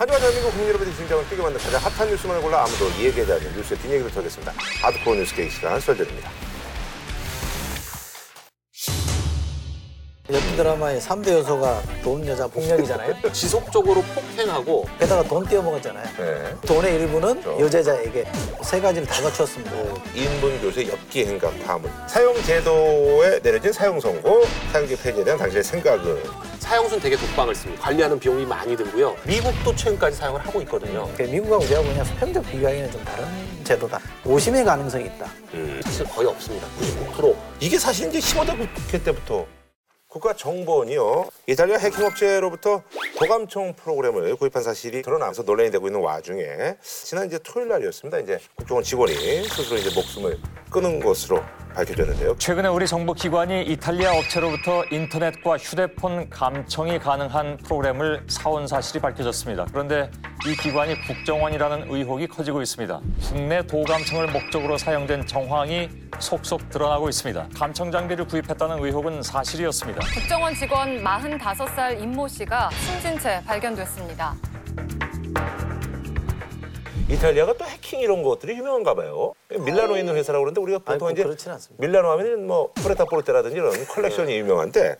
한 주간 대한민국 국민 여러분의 심장을 뛰게 만든 가장 핫한 뉴스만을 골라 아무도 이야기하지 않는 뉴스의 뒷얘기를 털겠습니다. 하드코어 뉴스 게이 시간 썰전입니다. 연드라마의 3대 요소가 돈, 여자, 폭력이잖아요. 지속적으로 폭행하고 게다가 돈 떼어먹었잖아요. 네. 돈의 일부는 그렇죠. 여제자에게 세 가지를 다 갖췄습니다. 인분 교수의 엽기 행각 파문. 사용 제도에 내려진 사용 선고, 사용제 폐지에 대한 당신의 생각은 사용수는 되게 독방을 씁니다. 관리하는 비용이 많이 들고요. 미국도 최근까지 사용을 하고 있거든요. 그 미국하고 우리하고 그냥 수평적 비교하기는 좀 다른 제도다. 오심의 가능성이 있다. 사실 거의 없습니다. 99%. 이게 사실 이제 15대 국회 때부터 국가정보원이요 이탈리아 해킹 업체로부터 도감청 프로그램을 구입한 사실이 드러나면서 논란이 되고 있는 와중에 지난 이제 토요일 날이었습니다. 이제 국정원 직원이 스스로 이제 목숨을 끊은 것으로 밝혀졌는데요. 최근에 우리 정보기관이 이탈리아 업체로부터 인터넷과 휴대폰 감청이 가능한 프로그램을 사온 사실이 밝혀졌습니다. 그런데 이 기관이 국정원이라는 의혹이 커지고 있습니다. 국내 도감청을 목적으로 사용된 정황이 속속 드러나고 있습니다. 감청 장비를 구입했다는 의혹은 사실이었습니다. 국정원 직원 45살 임모 씨가 숨진 채 발견됐습니다. 이탈리아가 또 해킹 이런 것들이 유명한가 봐요. 밀라노에 있는 회사라고 그러는데 우리가 보통 아이고, 이제 그렇진 않습니다. 밀라노 하면 뭐 프레타 포르테라든지 이런 컬렉션이 유명한데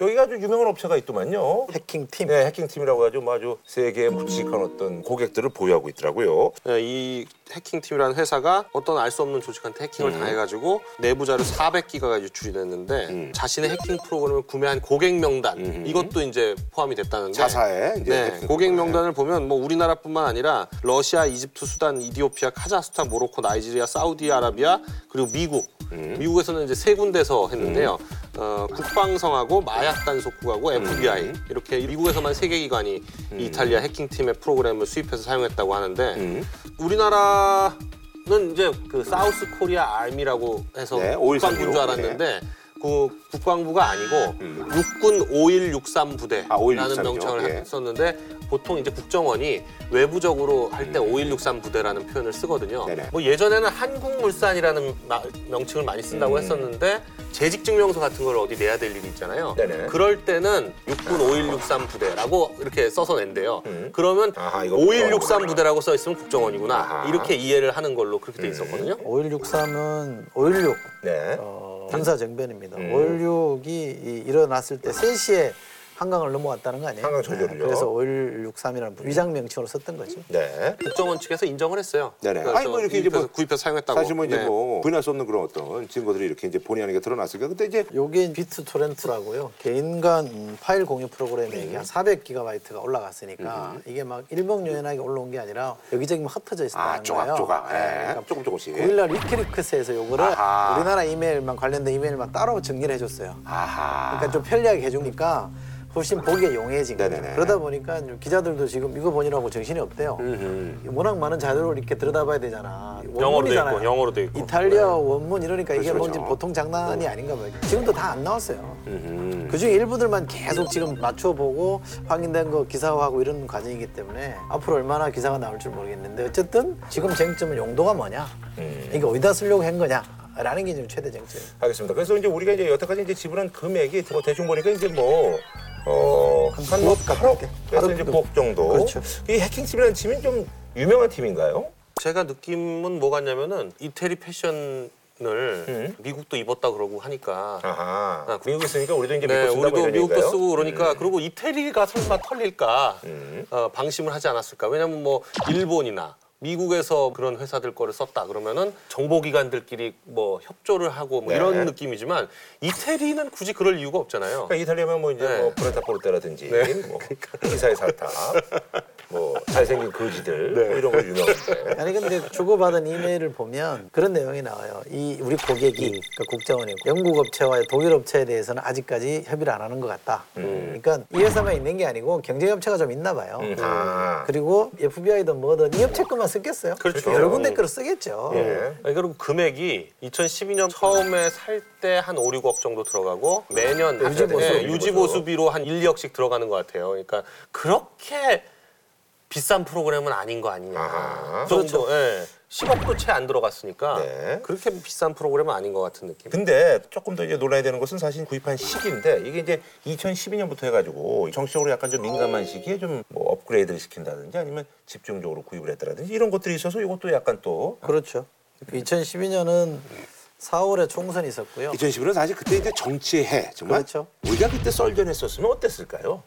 여기가 아주 유명한 업체가 있더만요. 해킹 팀. 네, 해킹 팀이라고 해가지고 뭐 아주 세계에 묵직한 어떤 고객들을 보유하고 있더라고요. 네, 이 해킹팀이라는 회사가 어떤 알 수 없는 조직한테 해킹을 당해가지고 내부 자료 400기가가 유출이 됐는데 음. 자신의 해킹 프로그램을 구매한 고객 명단 음. 이것도 이제 포함이 됐다는데 자사에 이제 네, 해킹 고객 프로그램. 명단을 보면 뭐 우리나라뿐만 아니라 러시아, 이집트, 수단, 이디오피아, 카자흐스탄, 모로코, 나이지리아, 사우디아라비아 그리고 미국 음. 미국에서는 이제 세 군데서 했는데요. 어, 국방성하고 마약 단속국하고 FBI 음. 이렇게 미국에서만 세 개 기관이 이 이탈리아 해킹팀의 프로그램을 수입해서 사용했다고 하는데 음. 우리나라 는 이제 그 사우스 코리아 아미라고 해서 네, 국방부인 5.16. 줄 알았는데 그 국방부가 아니고 음. 육군 5163 부대라는 아, 5163 이죠. 명칭을 예. 했었는데 보통 이제 국정원이 외부적으로 할 때 5163 부대라는 표현을 쓰거든요. 음. 네네. 뭐 예전에는 한국물산이라는 마- 명칭을 많이 쓴다고 음. 했었는데 재직증명서 같은 걸 어디 내야 될 일이 있잖아요. 네네. 그럴 때는 육군 5163 부대라고 이렇게 써서 낸대요. 음. 그러면 아하, 이거 5163 부대라고 써 있으면 국정원이구나. 아하. 이렇게 이해를 하는 걸로 그렇게 돼 있었거든요. 5163은 516 네. 어, 군사 정변입니다. 음. 516이 일어났을 때 3시에 한강을 넘어왔다는 거 아니에요? 한강 저절로요. 네, 그래서 5163이라는 위장 명칭으로 썼던 거지. 네. 국정원 측에서 인정을 했어요. 네네. 그래서 아니, 뭐 이렇게 이제 뭐 구입해서, 구입해서 사용했다고. 사실 뭐 이제 네. 뭐 부인할 수 없는 그런 어떤 증거들이 이렇게 이제 본의 아니게 드러났으니까 근데 이제 요게 BitTorrent라고요. 개인 간 음, 파일 공유 프로그램에 이게 한 400기가바이트가 올라갔으니까 이게 막 일목요연하게 올라온 게 아니라 여기저기 막 흩어져 있었다는 아 거예요. 조각 조각 네, 예. 그러니까 조금 조금씩 9일날 위키리크스에서 요거를 아하. 우리나라 이메일만 관련된 이메일만 따로 정리를 해줬어요. 아하 그러니까 좀 편리하게 해주니까 훨씬 보기에 용이해진 거죠. 네네네. 그러다 보니까 기자들도 지금 이거 보느라고 정신이 없대요. 음흠. 워낙 많은 자료를 이렇게 들여다봐야 되잖아. 영어로 돼 원문이잖아요. 있고 영어로 돼 있고. 이탈리아 원문 이러니까 이게 그렇죠, 뭔지 그렇죠. 보통 장난이 아닌가 봐요. 지금도 다 안 나왔어요. 음흠. 그중에 일부들만 계속 지금 맞춰보고 확인된 거 기사화하고 이런 과정이기 때문에 앞으로 얼마나 기사가 나올 줄 모르겠는데 어쨌든 지금 쟁점은 용도가 뭐냐 음. 이게 어디다 쓰려고 한 거냐 라는 게 지금 최대 쟁점이에요. 알겠습니다. 그래서 이제 우리가 이제 여태까지 이제 지불한 금액이 뭐 대충 보니까 이제 뭐 어, 한 9억 8억 가깝게. 그래서 8억 이제 정도. 9억 정도. 그렇죠. 이 해킹팀이라는 팀이 좀 유명한 팀인가요? 제가 느낌은 뭐 같냐면은 이태리 패션을 음. 미국도 입었다 그러고 하니까 아하. 아, 미국에 있으니까 우리도 이제 네, 믿고 쓴다 뭐 우리도 이런 미국도 얘기인가요? 쓰고 그러니까 그리고 이태리가 설마 털릴까 음. 어, 방심을 하지 않았을까 왜냐면 뭐 일본이나 미국에서 그런 회사들 거를 썼다 그러면은 정보기관들끼리 뭐 협조를 하고 뭐 네. 이런 느낌이지만 이태리는 굳이 그럴 이유가 없잖아요. 그러니까 이탈리아면 뭐 이제 네. 뭐 프레타포르테라든지 네. 뭐 기사의 사탑, 뭐 잘생긴 거지들 네. 뭐 이런 거 유명한데. 아니 근데 주고받은 이메일을 보면 그런 내용이 나와요. 이 우리 고객이 그러니까 국정원이 영국 업체와 독일 업체에 대해서는 아직까지 협의를 안 하는 것 같다. 그러니까 이 회사만 있는 게 아니고 경쟁 업체가 좀 있나 봐요. 음. 아. 그리고 FBI든 뭐든 이 업체 것만 쓰겠어요? 그렇죠. 여러 군데 거를 쓰겠죠. 예. 아니, 그리고 금액이 2012년 처음에 살 때 한 5, 6억 정도 들어가고 매년 유지보수. 예, 유지보수비로 한 1, 2억씩 들어가는 것 같아요. 그러니까 그렇게 비싼 프로그램은 아닌 거 아니냐. 아하. 그 정도, 예. 10억도 채 안 들어갔으니까 네. 그렇게 비싼 프로그램은 아닌 것 같은 느낌. 근데 조금 더 이제 놀라야 되는 것은 사실 구입한 시기인데 이게 이제 2012년부터 해가지고 정치적으로 약간 좀 민감한 시기에 좀 뭐 업그레이드를 시킨다든지 아니면 집중적으로 구입을 했다든지 이런 것들이 있어서 이것도 약간 또 그렇죠. 2012년은 4월에 총선이 있었고요. 2011년 사실 그때 이제 정치의 해 정말 그렇죠. 우리가 그때 썰전했었으면 어땠을까요?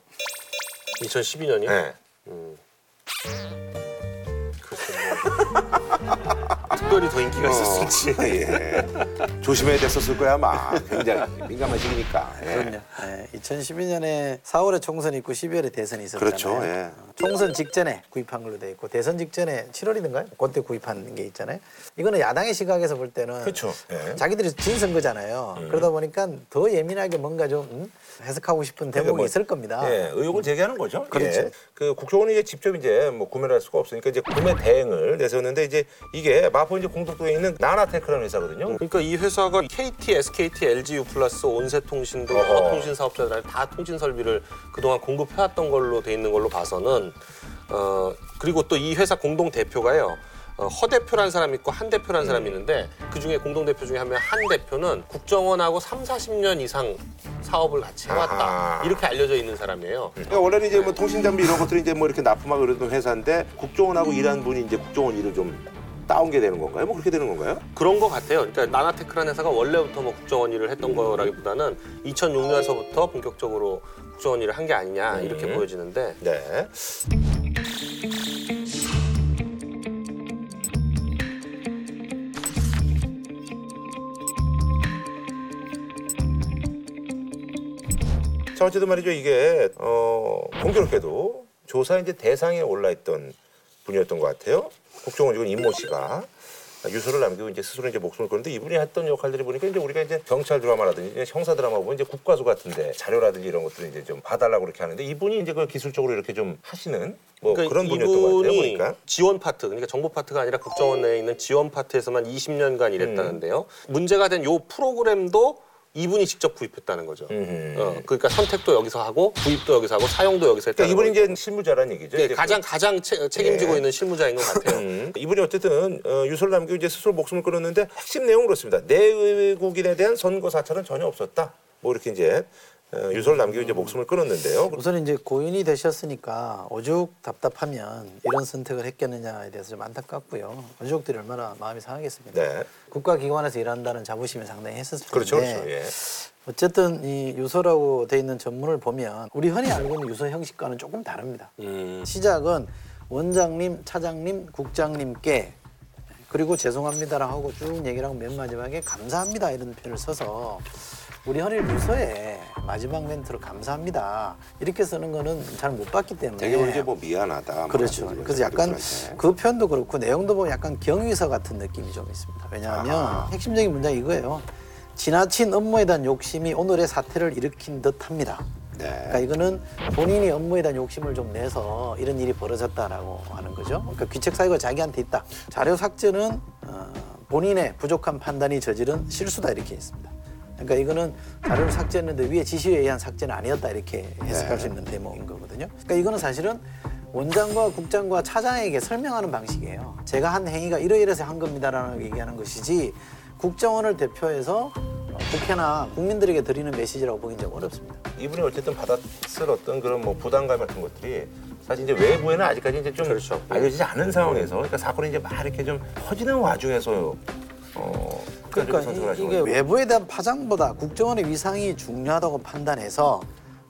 2012년이요. 네. 뭐 특별히 더 인기가 있었을지. 예. 조심해야 됐었을 거야 아마 굉장히 민감한 시기니까. 예. 그럼요. 네, 2012년에 4월에 총선이 있고 12월에 대선이 있었잖아요. 그렇죠, 예. 총선 직전에 구입한 걸로 돼 있고 대선 직전에 7월이든가요? 그때 구입한 게 있잖아요. 이거는 야당의 시각에서 볼 때는 그렇죠. 예. 자기들이 진 선거잖아요. 그러다 보니까 더 예민하게 뭔가 좀 음? 해석하고 싶은 대목이 뭐, 있을 겁니다. 예, 의혹을 제기하는 거죠. 그렇죠. 예. 그 국정원이 이제 직접 이제 뭐 구매를 할 수가 없으니까 이제 구매 대행을 내세웠는데 이제 이게 마포 이제 공덕도에 있는 나나테크라는 회사거든요. 그러니까 이 회사가 KT, SKT, LGU 플러스 온세통신 등 어허. 여러 통신 사업자들 다 통신 설비를 그동안 공급해왔던 걸로 돼 있는 걸로 봐서는 어 그리고 또 이 회사 공동 대표가요. 어, 허 대표라는 사람이 있고 한 대표라는 사람이 있는데 그 중에 공동 대표 중에 한 명 한 대표는 국정원하고 3, 40년 이상 사업을 같이 해왔다 아하. 이렇게 알려져 있는 사람이에요. 그러니까 원래는 이제 뭐 통신 장비 이런 것들이 이제 뭐 이렇게 납품하고 이러던 회사인데 국정원하고 일한 분이 이제 국정원 일을 좀 따온 게 되는 건가요? 뭐 그렇게 되는 건가요? 그런 것 같아요. 그러니까 나나테크라는 회사가 원래부터 뭐 국정원 일을 했던 거라기보다는 2006년서부터 본격적으로 국정원 일을 한 게 아니냐 이렇게 음. 보여지는데 네. 자 어쨌든 말이죠 이게 어 공교롭게도 조사 이제 대상에 올라 있던 분이었던 것 같아요. 국정원 직원 임모 씨가 유서를 남기고 이제 스스로 이제 목숨을 걸는데 이분이 했던 역할들이 보니까 이제 우리가 이제 경찰 드라마라든지 이제 형사 드라마 보면 이제 국가수 같은데 자료라든지 이런 것들을 이제 좀 봐달라고 그렇게 하는데 이분이 이제 그걸 기술적으로 이렇게 좀 하시는 뭐 그러니까 그런 분이었던 것 같아요. 보니까. 지원 파트 그러니까 정보 파트가 아니라 국정원 내에 있는 지원 파트에서만 20년간 일했다는데요. 음. 문제가 된 요 프로그램도 이분이 직접 구입했다는 거죠. 음흠. 어, 그러니까 선택도 여기서 하고 구입도 여기서 하고 사용도 여기서 했다는 그러니까 이분이. 이제 실무자라는 얘기죠. 네, 이제 가장 가장 채- 책임지고 예. 있는 실무자인 것 같아요. 음, 이분이 어쨌든 어, 유서를 남기고 이제 스스로 목숨을 끊었는데 핵심 내용은 그렇습니다. 내외국인에 대한 선거 사찰은 전혀 없었다. 뭐 이렇게 이제 어, 유서를 남기고 이제 목숨을 끊었는데요. 우선 이제 고인이 되셨으니까 오죽 답답하면 이런 선택을 했겠느냐에 대해서 좀 안타깝고요. 오죽들이 얼마나 마음이 상하겠습니까? 네. 국가기관에서 일한다는 자부심이 상당히 했었을 텐데 그렇죠, 그렇죠. 예. 어쨌든 이 유서라고 돼 있는 전문을 보면 우리 흔히 알고 있는 유서 형식과는 조금 다릅니다. 음. 시작은 원장님, 차장님, 국장님께 그리고 죄송합니다라고 하고 쭉 얘기를 하고 맨 마지막에 감사합니다 이런 표현을 써서 우리 흔히 유서에 마지막 멘트로 감사합니다 이렇게 쓰는 거는 잘 못 봤기 때문에 되게 이제 뭐 미안하다. 뭐 그렇죠. 그래서 약간. 그 표현도 그렇고 내용도 보면 약간 경위서 같은 느낌이 좀 있습니다. 왜냐하면 아하. 핵심적인 문제가 이거예요. 지나친 업무에 대한 욕심이 오늘의 사태를 일으킨 듯합니다. 네. 그러니까 이거는 본인이 업무에 대한 욕심을 좀 내서 이런 일이 벌어졌다라고 하는 거죠. 그러니까 귀책 사유가 자기한테 있다. 자료 삭제는 어, 본인의 부족한 판단이 저지른 실수다 이렇게 있습니다. 그러니까 이거는 자료를 삭제했는데 위에 지시에 의한 삭제는 아니었다 이렇게 해석할 수 있는 대목인 거거든요. 그러니까 이거는 사실은 원장과 국장과 차장에게 설명하는 방식이에요. 제가 한 행위가 이러이러해서 한 겁니다라는 얘기하는 것이지 국정원을 대표해서 어, 국회나 국민들에게 드리는 메시지라고 보기는 좀 어렵습니다. 이분이 어쨌든 받았을 어떤 그런 뭐 부담감 같은 것들이 사실 이제 외부에는 아직까지 이제 좀 그렇죠. 알려지지 않은 상황에서 그러니까 사건이 이제 막 이렇게 좀 퍼지는 와중에서 어 그러니까 선택을 하신 이, 게 거죠. 외부에 대한 파장보다 국정원의 위상이 중요하다고 판단해서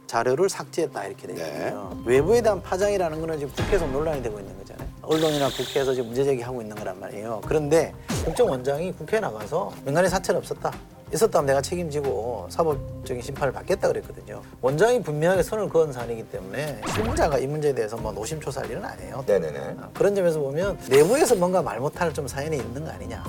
자료를 삭제했다 이렇게 되거든요. 외부에 대한 파장이라는 거는 지금 국회에서 논란이 되고 있는 거잖아요. 언론이나 국회에서 지금 문제 제기하고 있는 거란 말이에요. 그런데 국정원장이 국회에 나가서 민간인 사찰은 없었다. 있었다면 내가 책임지고 사법적인 심판을 받겠다 그랬거든요. 원장이 분명하게 선을 그은 사안이기 때문에 실무자가 이 문제에 대해서 뭐 노심초사할 일은 아니에요. 네네네. 어, 그런 점에서 보면 내부에서 뭔가 말 못할 좀 사연이 있는 거 아니냐.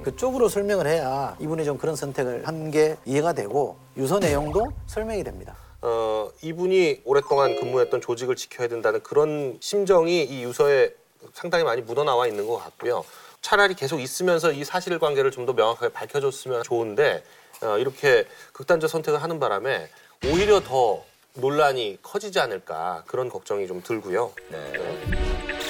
어? 그쪽으로 설명을 해야 이분이 좀 그런 선택을 한 게 이해가 되고 유서 내용도 설명이 됩니다. 어, 이분이 오랫동안 근무했던 조직을 지켜야 된다는 그런 심정이 이 유서에 상당히 많이 묻어나와 있는 것 같고요. 차라리 계속 있으면서 이 사실관계를 좀 더 명확하게 밝혀줬으면 좋은데 어, 이렇게 극단적 선택을 하는 바람에 오히려 더 논란이 커지지 않을까 그런 걱정이 좀 들고요. 네. 자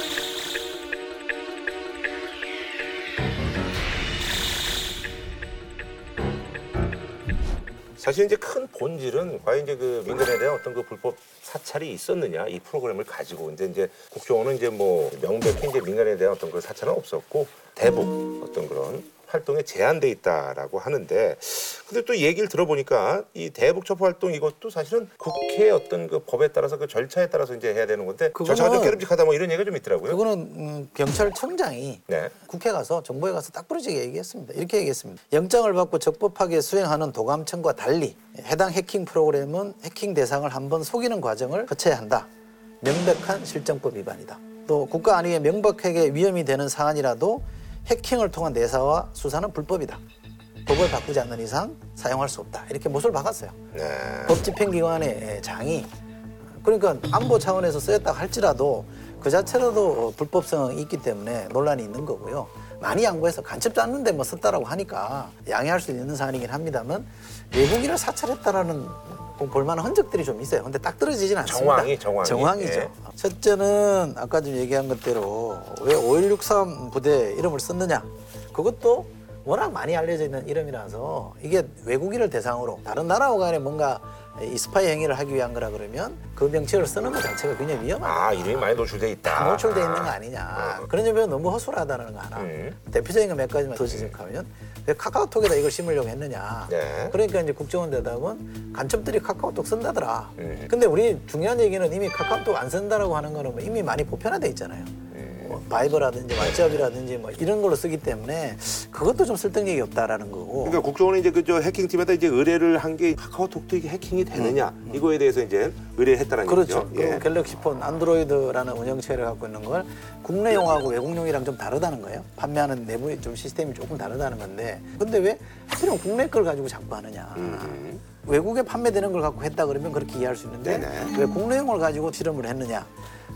사실 이제 큰 본질은 과연 이제 그 민간에 대한 어떤 그 불법 사찰이 있었느냐 이 프로그램을 가지고 이제 이제 국정원은 이제 뭐 명백히 이제 민간에 대한 어떤 그 사찰은 없었고 대북 어떤 그런 활동에 제한돼 있다라고 하는데 근데 또 얘기를 들어보니까 이 대북 첩보 활동 이것도 사실은 국회 어떤 그 법에 따라서 그 절차에 따라서 이제 해야 되는 건데 그거는- 절차가 좀 깨름직하다 뭐 이런 얘기가 좀 있더라고요. 그거는 음, 경찰청장이 네. 국회 가서 정부에 가서 딱 부러지게 얘기했습니다. 이렇게 얘기했습니다. 영장을 받고 적법하게 수행하는 도감청과 달리 해당 해킹 프로그램은 해킹 대상을 한번 속이는 과정을 거쳐야 한다. 명백한 실정법 위반이다. 또 국가 안위에 명백하게 위험이 되는 사안이라도 해킹을 통한 내사와 수사는 불법이다. 법을 바꾸지 않는 이상 사용할 수 없다. 이렇게 못을 박았어요. 네. 법 집행기관의 장이 그러니까 안보 차원에서 쓰였다 할지라도 그 자체로도 불법성이 있기 때문에 논란이 있는 거고요. 많이 양보해서 간첩도 않는데 뭐 썼다라고 하니까 양해할 수 있는 사안이긴 합니다만 외국인을 사찰했다라는 볼만한 흔적들이 좀 있어요. 근데 딱 떨어지진 않습니다. 정황이, 정황이. 정황이죠. 예. 첫째는 아까 좀 얘기한 것대로 왜 5163 부대 이름을 썼느냐. 그것도 워낙 많이 알려져 있는 이름이라서 이게 외국인을 대상으로 다른 나라와 간에 뭔가 이 스파이 행위를 하기 위한 거라 그러면 그 명칭을 쓰는 것 자체가 굉장히 위험하다. 아 이름이 많이 노출돼 있다. 다 노출돼 있는 거 아니냐. 그런 점에서 너무 허술하다는 거 하나. 음. 대표적인 거 몇 가지만 더 지적하면 왜 카카오톡에다 이걸 심으려고 했느냐. 네. 그러니까 이제 국정원 대답은 간첩들이 카카오톡 쓴다더라. 음. 근데 우리 중요한 얘기는 이미 카카오톡 안 쓴다라고 하는 거는 뭐 이미 많이 보편화돼 있잖아요. 음. 뭐 바이버라든지 왓츠업이라든지 뭐 이런 걸로 쓰기 때문에 그것도 좀 설득력이 없다라는 거고. 그러니까 국정원이 이제 그저 해킹팀에다 이제 의뢰를 한 게 카카오톡도 이게 해킹이 되느냐 이거에 대해서 이제 의뢰했다는 음, 그렇죠. 얘기죠. 그리고 예. 갤럭시폰 안드로이드라는 운영체를 갖고 있는 걸 국내용하고 외국용이랑 좀 다르다는 거예요. 판매하는 내부 좀 시스템이 조금 다르다는 건데, 근데 왜 하필이면 국내 걸 가지고 자꾸 하느냐? 음. 외국에 판매되는 걸 갖고 했다 그러면 그렇게 이해할 수 있는데 네네. 왜 국내용을 가지고 실험을 했느냐?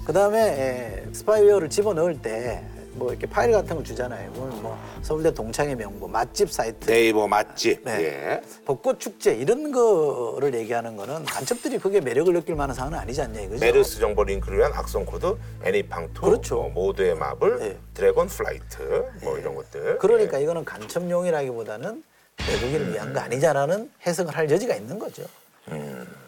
그 다음에 스파이웨어를 집어 넣을 때. 뭐 이렇게 파일 같은 걸 주잖아요. 오늘 뭐 서울대 동창회 명부, 맛집 사이트, 네이버 맛집. 네. 예. 벚꽃 축제 이런 거를 얘기하는 거는 간첩들이 그게 매력을 느낄 만한 사안은 아니지 않냐 이거죠. 메르스 정보 링크를 위한 악성 코드, 애니팡2, 그렇죠. 뭐 모두의 마블, 네. 드래곤 플라이트, 뭐 이런 것들. 그러니까 예. 이거는 간첩용이라기보다는 외국인을 위한 거 아니냐라는 해석을 할 여지가 있는 거죠.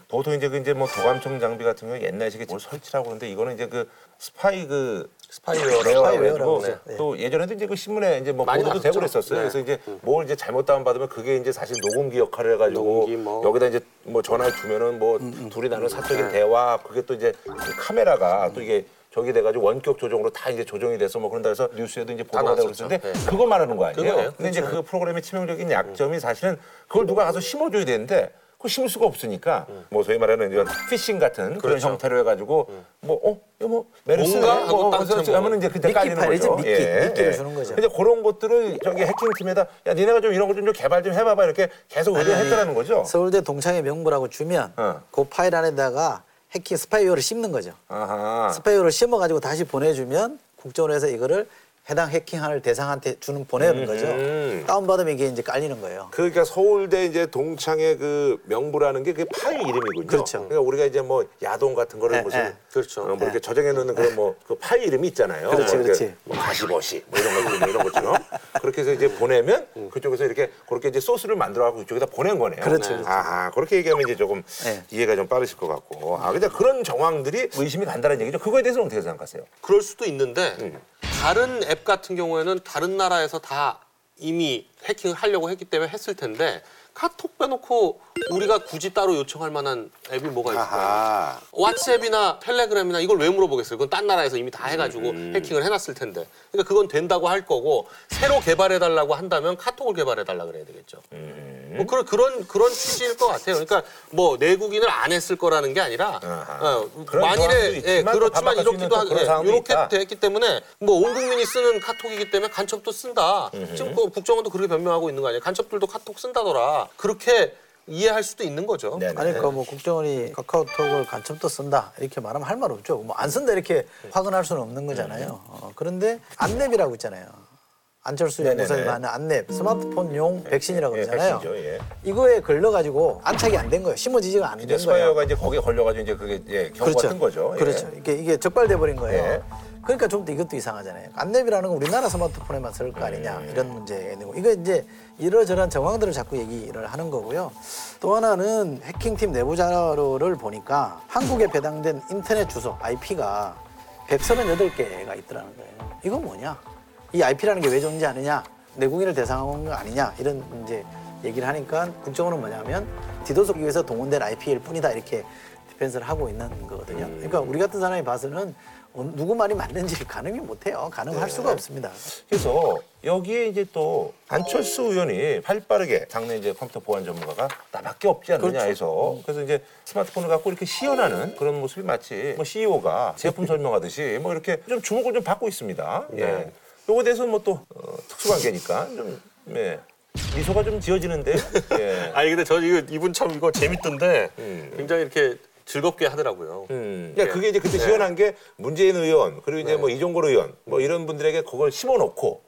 보통 이제 그 이제 뭐 도감청 장비 같은 경우 옛날식에 뭘 설치라고 그러는데 이거는 이제 그 스파이 그 스파이웨어라고 스파이웨어라고 그러죠. 또 예전에도 이제 그 신문에 이제 뭐 많이 보도도 되고 나왔죠. 그랬었어요. 네. 그래서 이제 뭘 이제 잘못 다운 받으면 그게 이제 사실 녹음기 역할을 해가지고 녹음기 뭐. 여기다 이제 뭐 전화를 주면은 뭐 둘이 나눈 사적인 대화 그게 또 이제 그 카메라가 또 이게 저기 돼가지고 원격 조정으로 다 이제 조정이 돼서 뭐 그런다 해서 뉴스에도 이제 보도가 되고 나왔었죠. 그랬는데 네. 그거 말하는 거 아니에요? 그거예요. 근데 이제 그 프로그램의 치명적인 약점이 사실은 그걸 누가 가서 심어줘야 되는데 그거 심을 수가 없으니까 뭐 소위 말하는 이런 피싱 같은 그런 그렇죠. 형태로 해가지고 뭐 어? 이거 뭐 메르스네? 뭔가 하고 뭐딱 그래서 제목. 하면 이제 그때 미끼 깔리는 파일이죠, 거죠. 예, 미끼. 미끼를 주는 거죠. 근데 그런 것들을 저기 해킹 팀에다 야 니네가 좀 이런 거 좀 개발 좀 해봐봐 이렇게 계속 의뢰했다는 거죠. 서울대 동창회 명부라고 주면 어. 그 파일 안에다가 해킹 스파이웨어를 심는 거죠. 아하. 스파이웨어를 심어가지고 다시 보내주면 국정원에서 이거를 해당 해킹할 대상한테 주는 보내는 거죠. 음. 다운받으면 이게 이제 깔리는 거예요. 그러니까 서울대 이제 동창의 그 명부라는 게 그 파일 이름이군요. 그렇죠. 그러니까 우리가 이제 뭐 야동 같은 거를 네, 무슨 네. 그렇죠. 어, 뭐 이렇게 저장해 놓는 그런 뭐 그 파일 이름이 있잖아요. 그렇지, 뭐 이렇게 그렇지. 뭐 가시버시 뭐 이런 것들 뭐 이런 것처럼 그렇게 해서 이제 보내면 그쪽에서 이렇게 그렇게 이제 소스를 만들어 갖고 이쪽에다 보낸 거네요. 그렇죠, 그렇죠. 아하 그렇게 얘기하면 이제 조금 네. 이해가 좀 빠르실 것 같고. 아 근데 그런 정황들이 의심이 간다는 얘기죠. 그거에 대해서는 어떻게 생각하세요? 그럴 수도 있는데 다른 앱 같은 경우에는 다른 나라에서 다 이미 해킹을 하려고 했기 때문에 했을 텐데 카톡 빼놓고 우리가 굳이 따로 요청할 만한 앱이 뭐가 있을까요? 아하. 왓츠앱이나 텔레그램이나 이걸 왜 물어보겠어요? 그건 딴 나라에서 이미 다 해가지고 해킹을 해놨을 텐데. 그러니까 그건 된다고 할 거고 새로 개발해달라고 한다면 카톡을 개발해달라 그래야 되겠죠. 뭐 그런 그런 그런 취지일 것 같아요. 그러니까 뭐 내국인을 안 했을 거라는 게 아니라. 어, 그런 상황도 만일에 예, 있지만 또 그렇지만 반박할 수 있는 이렇기도 또하 그런 예, 상황도 이렇게 있다. 됐기 때문에 뭐 온 국민이 쓰는 카톡이기 때문에 간첩도 쓴다. 지금 그 국정원도 그렇게 변명하고 있는 거 아니에요? 간첩들도 카톡 쓴다더라. 그렇게 이해할 수도 있는 거죠. 네네. 아니 그뭐 국정원이 카카오톡을 간첩도 쓴다 이렇게 말하면 할 말 없죠. 뭐 안 쓴다 이렇게 확언할 수는 없는 거잖아요. 어, 그런데 안랩이라고 있잖아요. 안철수. 연구소에서 하는 안랩 스마트폰용 백신이라고 예, 그러잖아요. 백신이죠, 예. 이거에 걸려가지고 안착이 안 된 거예요. 심어지지가 않은 이제 거예요. 스파이웨어가 이제 거기에 걸려가지고 이제 그게 예, 경고가 뜬 거죠. 예. 그렇죠. 이게 이게 적발돼 버린 거예요. 예. 그러니까 좀 더 이것도 이상하잖아요. 안랩이라는 건 우리나라 스마트폰에만 쓸 거 아니냐 음. 이런 문제가 있는 거. 이거 이제 이러저러한 정황들을 자꾸 얘기를 하는 거고요. 또 하나는 해킹팀 내부 자료를 보니까 한국에 배당된 인터넷 주소 IP가 138개가 있더라는 거예요. 이건 뭐냐? 이 IP라는 게왜 존재하느냐? 내국인을 대상한 거 아니냐? 이런 이제 얘기를 하니까 국정원은 뭐냐면 디도스기 위해서 동원된 IP일 뿐이다 이렇게 디펜스를 하고 있는 거거든요. 그러니까 우리 같은 사람이 봐서는 어, 누구 말이 맞는지 가늠이 못해요. 가늠할 수가 없습니다. 그래서 여기에 이제 또 안철수 의원이 발빠르게 당내 이제 컴퓨터 보안 전문가가 나밖에 없지 않느냐 그렇죠. 해서 그래서 이제 스마트폰을 갖고 이렇게 시연하는 그런 모습이 마치 뭐 CEO가 제품 설명하듯이 뭐 이렇게 좀 주목을 좀 받고 있습니다. 예. 요거에 대해서는 뭐또 어, 특수관계니까 좀 예. 미소가 좀 지어지는데 예. 아니 근데 저 이거 이분 참 이거 재밌던데 음. 굉장히 이렇게 즐겁게 하더라고요. 음. 그러니까 그게 이제 그때 시연한 게 문재인 의원 그리고 이제 뭐 이종걸 의원 뭐 이런 분들에게 그걸 심어놓고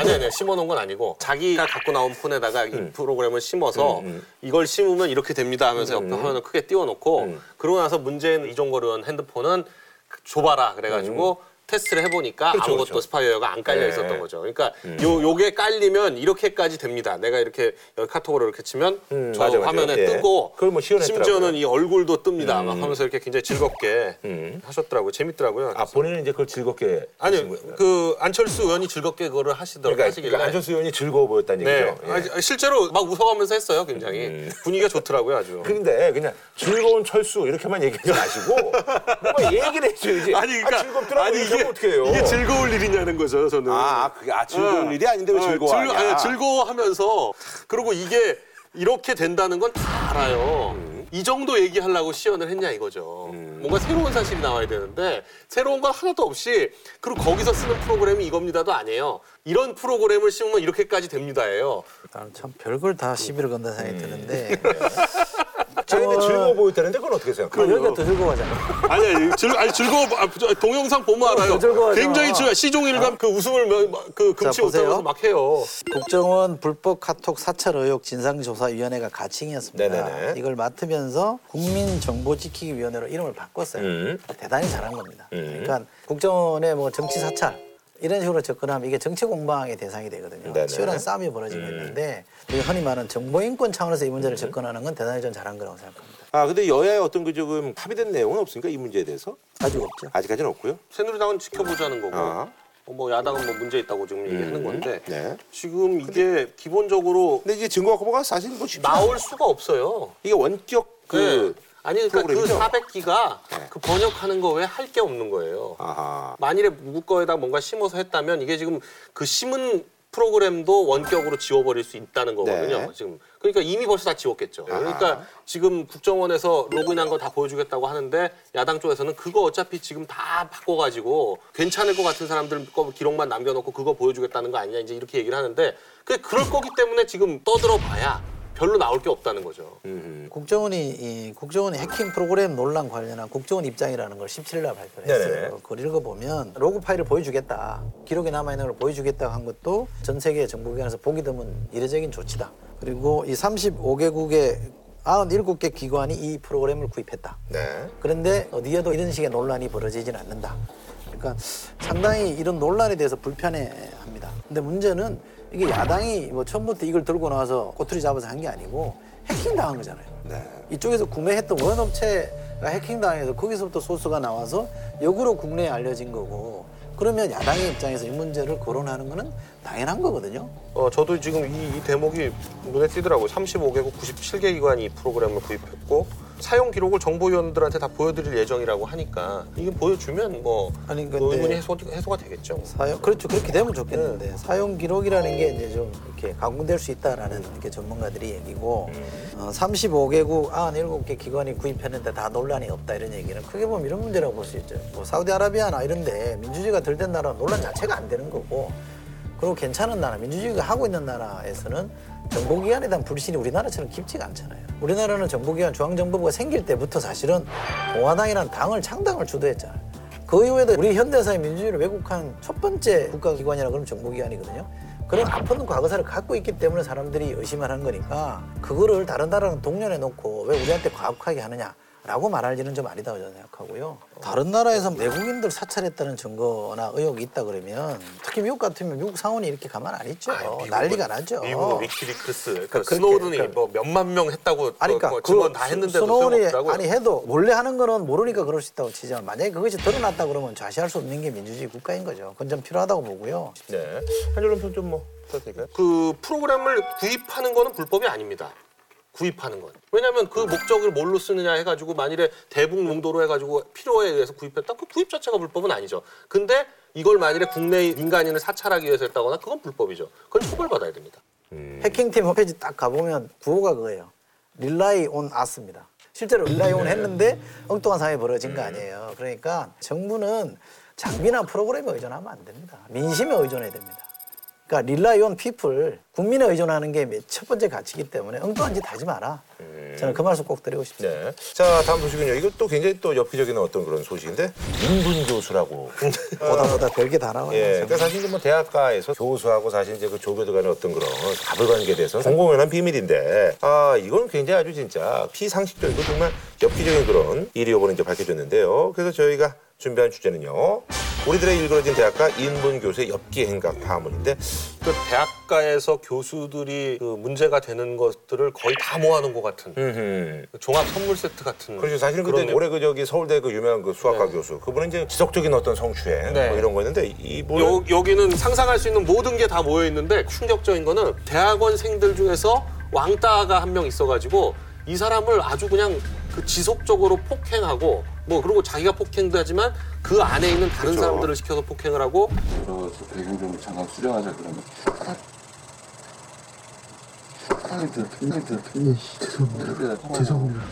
아니 아니 심어놓은 건 아니고 자기가 갖고 나온 폰에다가 이 프로그램을 심어서 음, 음. 이걸 심으면 이렇게 됩니다 하면서 옆에 화면을 크게 띄워놓고 음. 그러고 나서 문재인 이종걸 의원 핸드폰은 줘봐라 그래가지고 테스트를 해보니까 음. 그렇죠, 아무것도 그렇죠. 스파이웨어가 안 깔려 네. 있었던 거죠. 그러니까 요 요게 깔리면 이렇게까지 됩니다. 내가 이렇게 여기 카톡으로 이렇게 치면 음, 저 맞아, 맞아. 화면에 예. 뜨고 그걸 뭐 시연했더라고요. 심지어는 이 얼굴도 뜹니다. 막 하면서 이렇게 굉장히 즐겁게 음. 하셨더라고요. 재밌더라고요. 아 본인은 이제 그걸 즐겁게 아니 하신 거예요? 그 안철수 의원이 즐겁게 그거를 하시더라고요. 그러니까, 하시길래. 그러니까 안철수 의원이 즐거워 보였다는 네. 얘기죠. 예. 아, 실제로 막 웃어가면서 했어요, 굉장히. 분위기가 좋더라고요, 아주. 근데 그냥 즐거운 철수 이렇게만 얘기하지 마시고 뭔가 얘기를 해줘야지. 아니, 그러니까 아, 즐겁더라고 이렇게 하면 어떻게 해요? 이게 즐거울 일이냐는 거죠, 저는. 아, 그게 아, 즐거운 네. 일이 아닌데 왜 아, 즐거워하냐? 즐- 아니, 즐거워하면서 그리고 이게 이렇게 된다는 건 다 알아요. 음. 이 정도 얘기하려고 시연을 했냐 이거죠. 뭔가 새로운 사실이 나와야 되는데 새로운 건 하나도 없이 그리고 거기서 쓰는 프로그램이 이겁니다도 아니에요. 이런 프로그램을 씌우면 이렇게까지 됩니다예요. 나는 참 별걸 다 시비를 건다는 생각이 드는데 자, 근데 즐거워 보였다는데 그건 어떻게 그 생각해요? 여기가 더 즐거워하잖아. 아니, 아니 즐, 아니 즐거워. 아, 저 동영상 보면 알아요. 더 즐거워하죠. 굉장히 즐거워. 시종일관 그 웃음을 며- 그 금치 자, 보세요. 못하면서 막 해요. 국정원 불법 카톡 사찰 의혹 진상조사위원회가 가칭이었습니다. 네네네. 이걸 맡으면서 국민정보지키기위원회로 이름을 바꿨어요. 음. 대단히 잘한 겁니다. 음. 그러니까 국정원의 뭐 정치 사찰 이런 식으로 접근하면 이게 정치 공방의 대상이 되거든요. 네네. 음. 치열한 싸움이 벌어지고 있는데 우리 흔히 말하는 정보인권 차원에서 이 문제를 접근하는 건 대단히 전 잘한 거라고 생각합니다. 아, 근데 여야의 어떤 그 조금 합의된 내용은 없습니까? 이 문제에 대해서? 아직 없죠. 아직까지는 없고요. 새누리당은 지켜보자는 거고, 아. 어, 뭐 야당은 뭐 문제 있다고 지금 얘기하는 건데 네. 지금 이게 기본적으로 근데 이제 증거 확보가 사실 뭐 쉽지 나올 수가 없어요. 이게 원격 그 네. 아니 그러니까 그 프로그램이죠? 400기가 네. 그 번역하는 거 외에 할게 없는 거예요. 아하. 만일에 문거에다 뭔가 심어서 했다면 이게 지금 그 심은 프로그램도 원격으로 지워버릴 수 있다는 거거든요. 네. 지금 그러니까 이미 벌써 다 지웠겠죠. 아하. 그러니까 지금 국정원에서 로그인한 거 다 보여주겠다고 하는데 야당 쪽에서는 그거 어차피 지금 다 바꿔가지고 괜찮을 것 같은 사람들 거 기록만 남겨놓고 그거 보여주겠다는 거 아니냐 이제 이렇게 얘기를 하는데 그 그럴 거기 때문에 지금 떠들어 봐야 별로 나올 게 없다는 거죠. 음. 국정원이 이 국정원이 해킹 프로그램 논란 관련한 국정원 입장이라는 걸 17일 날 발표를 네네. 했어요. 그걸 읽어보면 로그 파일을 보여주겠다. 기록에 남아있는 걸 보여주겠다 한 것도 전 세계 정보기관에서 보기 드문 이례적인 조치다. 그리고 이 35개국의 97개 기관이 이 프로그램을 구입했다. 네. 그런데 어디에도 이런 식의 논란이 벌어지지는 않는다. 그러니까 상당히 이런 논란에 대해서 불편해합니다. 근데 문제는 이게 야당이 뭐 처음부터 이걸 들고 나와서 꼬투리 잡아서 한 게 아니고 해킹 당한 거잖아요. 네. 이쪽에서 구매했던 원업체가 해킹 당해서 거기서부터 소스가 나와서 역으로 국내에 알려진 거고 그러면 야당의 입장에서 이 문제를 거론하는 거는 당연한 거거든요. 어, 저도 지금 이, 이 대목이 눈에 띄더라고요. 35개국 97개 기관이 이 프로그램을 구입했고 사용 기록을 정보위원들한테 다 보여드릴 예정이라고 하니까 이게 보여주면 뭐 아니, 그 근데- 의문이 해소, 해소가 되겠죠. 사용 그렇죠 그렇게 되면 좋겠는데 사용 기록이라는 게 이제 좀 이렇게 가공될 수 있다라는 이렇게 전문가들이 얘기고 어, 35개국 97개 기관이 구입했는데 다 논란이 없다 이런 얘기는 크게 보면 이런 문제라고 볼 수 있죠. 뭐 사우디아라비아나 이런데 민주주의가 덜 된 나라 는 논란 자체가 안 되는 거고 그리고 괜찮은 나라 민주주의가 하고 있는 나라에서는 정보기관에 대한 불신이 우리나라처럼 깊지가 않잖아요. 우리나라는 정보기관 중앙정보부가 생길 때부터 사실은 공화당이라는 당을 창당을 주도했잖아요. 그 이후에도 우리 현대사의 민주주의를 왜곡한 첫 번째 국가기관이라 그러면 정보기관이거든요. 그런 아픈 과거사를 갖고 있기 때문에 사람들이 의심을 하는 거니까 그거를 다른 나라랑 동년해 놓고 왜 우리한테 과학하게 하느냐. 라고 말할지는 좀 아니다고 저는 생각하고요. 다른 나라에서 내국인들 사찰했다는 증거나 의혹이 있다 그러면 특히 미국 같으면 미국 상원이 이렇게 가만 안 있죠. 미국은- 난리가 나죠. 미국은 위키리크스, 그러니까 그렇게, 스노우든이 그러니까. 뭐 몇만 명 했다고 아니, 뭐, 그러니까 뭐그 증언 다 했는데도 스노우든이 소용없더라고요. 아니 해도 몰래 하는 거는 모르니까 그럴 수 있다고 치지만 만약에 그것이 드러났다 그러면 좌시할 수 없는 게 민주주의 국가인 거죠. 그건 좀 필요하다고 보고요. 네. 한줄로 부탁드릴까요? 그 프로그램을 구입하는 거는 불법이 아닙니다. 구입하는 건. 왜냐하면 그 목적을 뭘로 쓰느냐 해가지고 만일에 대북 용도로 해가지고 필요에 의해서 구입했다, 그 구입 자체가 불법은 아니죠. 근데 이걸 만일에 국내 민간인을 사찰하기 위해서 했다거나 그건 불법이죠. 그건 처벌받아야 됩니다. 해킹팀 홈페이지 딱 가보면 구호가 그거예요. Rely on us입니다. 실제로 rely on 했는데 엉뚱한 상황이 벌어진 거 아니에요. 그러니까 정부는 장비나 프로그램에 의존하면 안 됩니다. 민심에 의존해야 됩니다. 그러니까 rely on people, 국민에 의존하는 게 첫 번째 가치이기 때문에 엉뚱한 짓 하지 마라. 저는 그 말씀 꼭 드리고 싶습니다. 네. 자, 다음 소식은요. 이것도 굉장히 또 엽기적인 어떤 그런 소식인데 인분 교수라고. 보다 보다 별게 다 나와요. 예, 그러니까 사실 이제 뭐 대학가에서 교수하고 사실 이제 그 조교들 간의 어떤 그런 가불관계에 대해서 공공연한 비밀인데, 아 이건 굉장히 아주 진짜 피상식적이고 정말 엽기적인 그런 일이 요번에 이제 밝혀졌는데요. 그래서 저희가 준비한 주제는요. 우리들의 일그러진 대학가 인분 교수의 엽기 행각 파문인데, 그 대학가에서 교수들이 그 문제가 되는 것들을 거의 다 모아놓은 것 같은 음, 종합 선물 세트 같은. 그렇죠. 사실은 그때 올해 그 저기 서울대 그 유명한 그 수학과 교수, 그분은 이제 지속적인 어떤 성추행 네. 뭐 이런 거였는데 이분 요, 여기는 상상할 수 있는 모든 게 다 모여 있는데 충격적인 거는 대학원생들 중에서 왕따가 한 명 있어가지고 이 사람을 아주 그냥 그 지속적으로 폭행하고 뭐 그리고 자기가 폭행도 하지만 그 안에 있는 다른 그렇죠. 사람들을 시켜서 폭행을 하고 들어가서 배경 좀 잠깐 수령하자 그러면. 편하게 들어 편하게 들어. 죄송합니다. 죄송합니다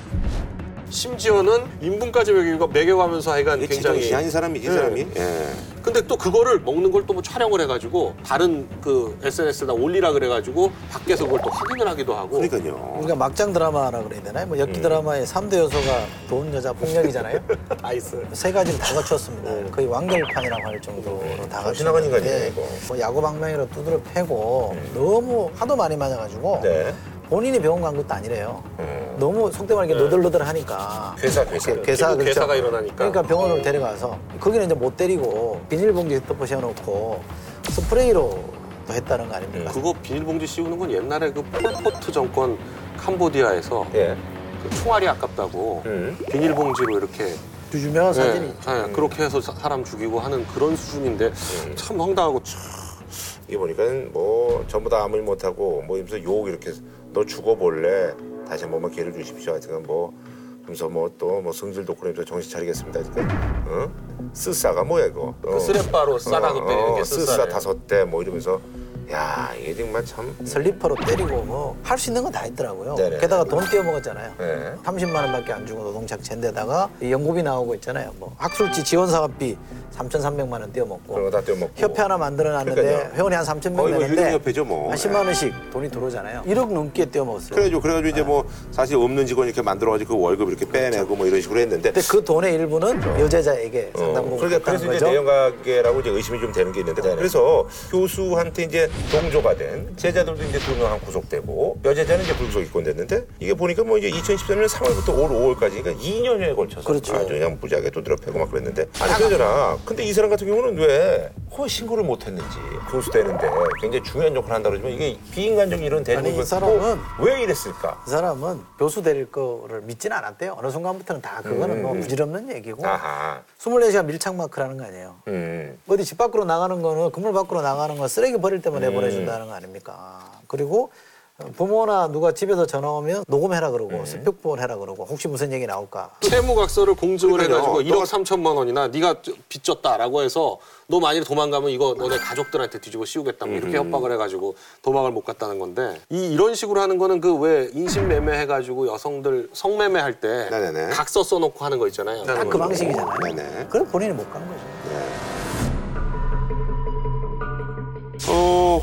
심지어는 인분까지 먹이고 매겨가면서 하여간 굉장히 희한한 사람이지 이 네. 사람이. 예. 근데 또 그거를 먹는 걸 또 뭐 촬영을 해가지고 다른 그 SNS에다 올리라 그래가지고 밖에서 그걸 또 확인을 하기도 하고 그러니까요. 우리가 막장 드라마라 그래야 되나요? 뭐 엽기 드라마의 삼대 요소가 돈, 여자, 폭력이잖아요. 다 있어요. 세 가지를 다 갖췄습니다. 거의 완결판이라고 할 정도로 다더 지나간 갖췄는데 인간이네, 이거. 뭐 야구 방망이로 두드려 패고 너무 하도 많이 맞아가지고 네. 본인이 병원 간 것도 아니래요. 음. 너무 속된 말로 이렇게 너덜너덜 하니까 괴사, 괴사. 괴사 피부 그렇죠. 괴사가 일어나니까. 그러니까 병원을 데려가서 거기는 이제 못 때리고 비닐봉지에 덮어 씌워놓고 스프레이로 또 했다는 거 아닙니까? 그거 비닐봉지 씌우는 건 옛날에 그 폴포트 정권 캄보디아에서 예. 그 총알이 아깝다고 음. 비닐봉지로 이렇게 그 유명한 네, 사진이 네, 그렇게 해서 사- 사람 죽이고 하는 그런 수준인데 참 황당하고 참 이게 보니까 뭐 전부 다 아무 일 못하고 뭐 이러면서 욕 이렇게 너 죽어볼래? 다시 한 번만 기회를 주십시오. 하여튼 뭐 그러면서 뭐 또 뭐 성질 돋고 그러면서 정신 차리겠습니다. 하여튼 어? 쓰싸가 뭐야 이거? 어. 그 쓰레빠로 싸라고 때리는 게 쓰싸 쓰싸 다섯 대 뭐 이러면서 야 이게 정말 참 슬리퍼로 때리고 뭐 할 수 있는 건 다 있더라고요. 네네. 게다가 돈 떼어 먹었잖아요. 네. 30만 원밖에 안 주고 노동착취인데다가 연구비 나오고 있잖아요. 뭐 학술지 지원 사업비 3,300만 원 떼어 먹고 그런 거 다 떼어먹고 협회 하나 만들어 놨는데 그러니까요. 회원이 한 3천 명 거의 뭐 되는데 유령협회죠, 뭐. 한 10만 원씩 돈이 들어오잖아요. 1억 넘게 떼어 먹었어요. 그래가지고 그래가지고 이제 뭐 사실 없는 직원 이렇게 만들어가지고 그 월급 이렇게 빼내고 뭐 이런 식으로 했는데 근데 그 돈의 일부는 여제자에게 상당 어, 부분 그러니까 그래서 이제 거죠. 내연가계라고 이제 의심이 좀 되는 게 있는데 그래서 교수한테 이제 동조가 된 제자들도 이제 두 명 한 구속되고 여제자는 이제 불구속 입건됐는데 이게 보니까 뭐 이제 2013년 3월부터 올 5월까지 그러니까 2년여에 걸쳐서 그렇죠. 아주 그냥 무지하게 두드려 패고 막 그랬는데 아니 그러잖아 근데 이 사람 같은 경우는 왜 허위 신고를 못 했는지 교수 되는데 굉장히 중요한 역할을 한다 그러지만 이게 비인간적인 이런 아니, 이 사람은 왜 이랬을까? 그 사람은 교수 될 거를 믿지는 않았대요. 어느 순간부터는 다 그거는 뭐 부질없는 얘기고 음. 아하 24시간 밀착 마크라는 거 아니에요. 음 어디 집 밖으로 나가는 거는 건물 밖으로 나가는 건 쓰레기 버릴 때만 음. 내 보내준다는 거 아닙니까? 그리고 부모나 누가 집에서 전화 오면 녹음해라 그러고 음. 스피크폰 해라 그러고 혹시 무슨 얘기 나올까? 채무각서를 공증을 그러니까요. 해가지고 너가- 1억 3천만 원이나 네가 빚졌다라고 해서 너 만일 도망가면 이거 너네 가족들한테 뒤집어 씌우겠다 뭐 이렇게 협박을 해가지고 도망을 못 갔다는 건데 이 이런 식으로 하는 거는 그 왜 인신매매 해가지고 여성들 성매매 할 때 네네네. 각서 써놓고 하는 거 있잖아요. 딱 그 방식이잖아요. 네네. 그럼 본인이 못 간 거죠.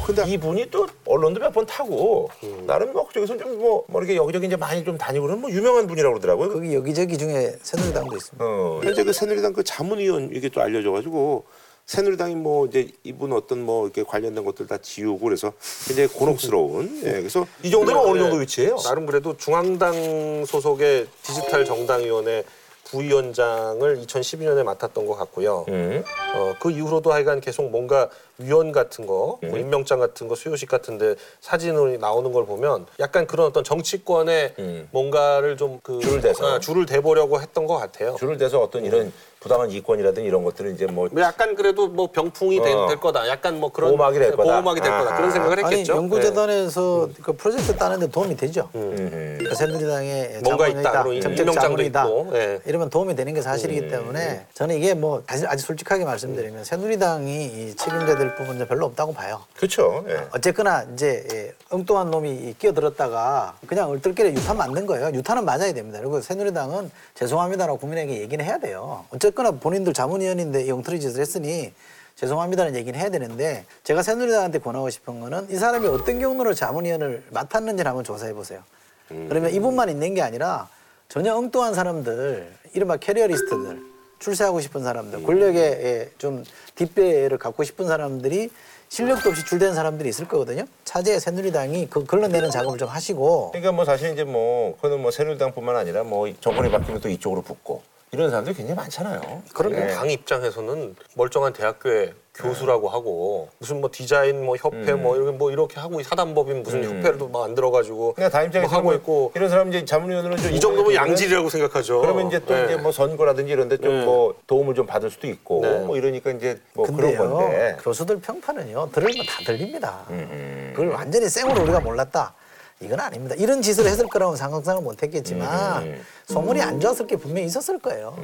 근데 이분이 또 언론도 몇 번 타고 나름 뭐 그쪽에서 좀뭐 뭐 이렇게 여기저기 이제 많이 좀 다니고 그러는 뭐 유명한 분이라고 그러더라고요. 거기 여기저기 중에 새누리당도 있습니다. 어, 현재 그 새누리당 그 자문위원 이게 또 알려져가지고 새누리당이 뭐 이제 이분 어떤 뭐 이렇게 관련된 것들 다 지우고 그래서 굉장히 곤혹스러운. 예, 그래서 이 정도면 네. 어느 정도 위치예요? 나름 그래도 중앙당 소속의 디지털 정당위원회 부위원장을 2012년에 맡았던 것 같고요. 음. 어, 그 이후로도 하여간 계속 뭔가 위원 같은 거, 뭐 음. 임명장 같은 거, 수요식 같은데 사진으로 나오는 걸 보면 약간 그런 어떤 정치권에 음. 뭔가를 좀그 줄을 대서. 줄을 대보려고 했던 것 같아요. 줄을 대서 어떤 이런 부당한 이권이라든지 이런 것들을 이제 뭐뭐 약간 그래도 뭐 병풍이 될, 어. 될 거다. 약간 뭐 그런 보호막이 될 거다. 보호막이 될 거다. 그런 생각을 아니 했겠죠. 연구재단에서 그 프로젝트 따는데 도움이 되죠. 음. 그 새누리당의 뭔가 있다. 그리고 정책 임명장도 자문이다. 있고, 예. 이러면 도움이 되는 게 사실이기 때문에 저는 이게 뭐 다시 아주 솔직하게 말씀드리면 새누리당이 이 책임져야 될 부분은 별로 없다고 봐요. 그렇죠. 예. 어쨌거나 이제 예, 엉뚱한 놈이 끼어들었다가 그냥 얼떨결에 유탄 만든 거예요. 유탄은 맞아야 됩니다. 그리고 새누리당은 죄송합니다라고 국민에게 얘기는 해야 돼요. 어 쨌거나 본인들 자문위원인데 이 엉터리 짓을 했으니 죄송합니다는 얘기는 해야 되는데 제가 새누리당한테 권하고 싶은 거는 이 사람이 어떤 경로로 자문위원을 맡았는지를 한번 조사해 보세요. 그러면 이분만 있는 게 아니라 전혀 엉뚱한 사람들, 이른바 careerist들, 출세하고 싶은 사람들, 권력에 예, 좀 뒷배를 갖고 싶은 사람들이 실력도 없이 줄댄 사람들이 있을 거거든요. 차제에 새누리당이 그 걸러내는 작업을 좀 하시고 그러니까 뭐 사실 이제 뭐 그거는 뭐 새누리당뿐만 아니라 뭐 정권이 바뀌면 또 이쪽으로 붙고 이런 사람들이 굉장히 많잖아요. 그런 예. 당 입장에서는 멀쩡한 대학교의 교수라고 하고 무슨 뭐 디자인 뭐 협회 뭐 이렇게 뭐 이렇게 하고 사단법인 무슨 협회를 또 만들어가지고 그러니까 다 입장에서 뭐 하고 뭐 있고 이런 사람 이제 자문위원으로 좀 이 정도면 이용해 주면은 양질이라고 생각하죠. 그러면 이제 또 네. 이제 뭐 선거라든지 이런데 좀 네. 뭐 도움을 좀 받을 수도 있고 네. 뭐 이러니까 이제 뭐 그런 근데요 건데. 교수들 평판은요 들으면 다 들립니다. 음, 그걸 완전히 생으로 우리가 몰랐다. 이건 아닙니다. 이런 짓을 했을 거라고 상상을 못 했겠지만 음. 소문이 안 좋았을 게 분명히 있었을 거예요.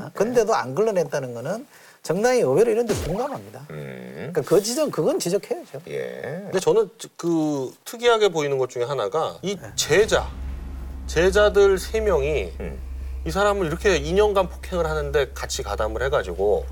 아, 근데도 안 걸러냈다는 거는 정당이 의외로 이런 데 공감합니다. 음, 그러니까 그 지적 그건 지적해야죠. 예. 근데 저는 그 특이하게 보이는 것 중에 하나가 이 제자 제자들 세 명이 음. 이 사람을 이렇게 2년간 폭행을 하는데 같이 가담을 해가지고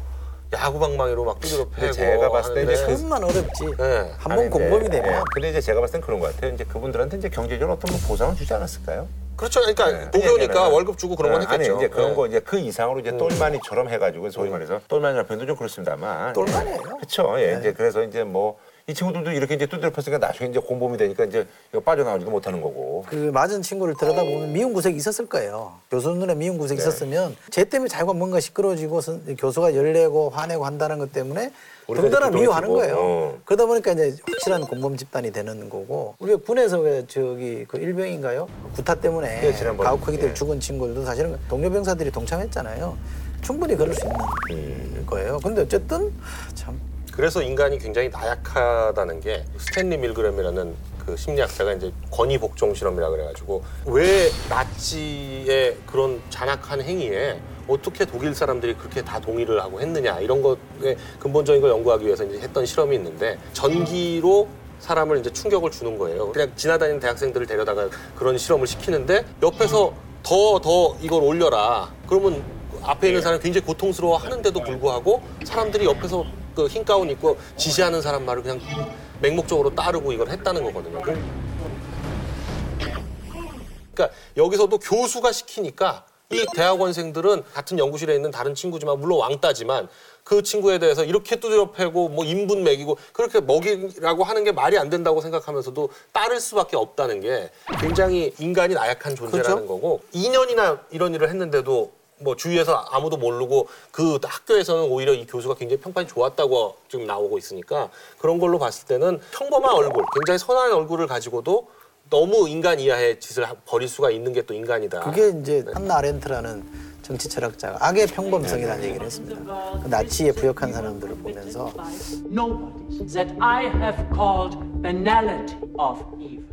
야구방망이로 막 두드려 패고 근데 제가 봤을 때 이제 하는데 그것만 어렵지. 네. 한 아니, 번 공범이 이제, 되면 예. 근데 이제 제가 봤을 땐 그런 것 같아요. 이제 그분들한테 이제 경제적으로 어떤 뭐 보상을 주지 않았을까요? 그렇죠. 그러니까 네. 목요니까 아니, 월급 주고 그런 건 어, 했겠죠. 아니 이제 그런 네. 거 이제 그 이상으로 이제 똘마니처럼 해가지고 소위 말해서 똘마니라는 표현도 좀 그렇습니다만. 똘마니예요. 그렇죠. 예. 이제 그래서 이제 뭐 이 친구들도 이렇게 이제 두드려 텄으니까 나중에 이제 공범이 되니까 이제 이거 빠져나오지도 못하는 거고. 그 맞은 친구를 들여다보면 미운 구석이 있었을 거예요. 교수 눈에 미운 구석이 네. 있었으면 쟤 때문에 자기가 뭔가 시끄러워지고 선- 교수가 열내고 화내고 한다는 것 때문에 우리가 이제 미워하는 거예요. 어. 그러다 보니까 이제 확실한 공범 집단이 되는 거고 우리 가 군에서 왜 저기 그 일병인가요? 구타 때문에 예, 지난번에. 가혹하게 예. 죽은 친구들도 사실은 동료 병사들이 동참했잖아요. 충분히 그럴 수 있는 음. 거예요. 근데 어쨌든 참 그래서 인간이 굉장히 나약하다는 게 스탠리 밀그램이라는 그 심리학자가 이제 권위 복종 실험이라 그래가지고 왜 나치의 그런 잔악한 행위에 어떻게 독일 사람들이 그렇게 다 동의를 하고 했느냐 이런 것에 근본적인 걸 연구하기 위해서 이제 했던 실험이 있는데 전기로 사람을 이제 충격을 주는 거예요. 그냥 지나다니는 대학생들을 데려다가 그런 실험을 시키는데 옆에서 더 더 이걸 올려라. 그러면 앞에 있는 사람이 굉장히 고통스러워 하는데도 불구하고 사람들이 옆에서 그 흰 가운 입고 지시하는 사람 말을 그냥 맹목적으로 따르고 이걸 했다는 거거든요. 그러니까 여기서도 교수가 시키니까 이 대학원생들은 같은 연구실에 있는 다른 친구지만 물론 왕따지만 그 친구에 대해서 이렇게 두드려 패고 뭐 인분 먹이고 그렇게 먹이라고 하는 게 말이 안 된다고 생각하면서도 따를 수밖에 없다는 게 굉장히 인간이 나약한 존재라는 그렇죠. 거고 2년이나 이런 일을 했는데도 뭐 주위에서 아무도 모르고 그 학교에서는 오히려 이 교수가 굉장히 평판이 좋았다고 지금 나오고 있으니까 그런 걸로 봤을 때는 평범한 얼굴, 굉장히 선한 얼굴을 가지고도 너무 인간 이하의 짓을 하- 벌일 수가 있는 게 또 인간이다. 그게 이제 한나 아렌트라는 정치 철학자가 악의 평범성이라는 얘기를 했습니다. 그 나치에 부역한 사람들을 보면서.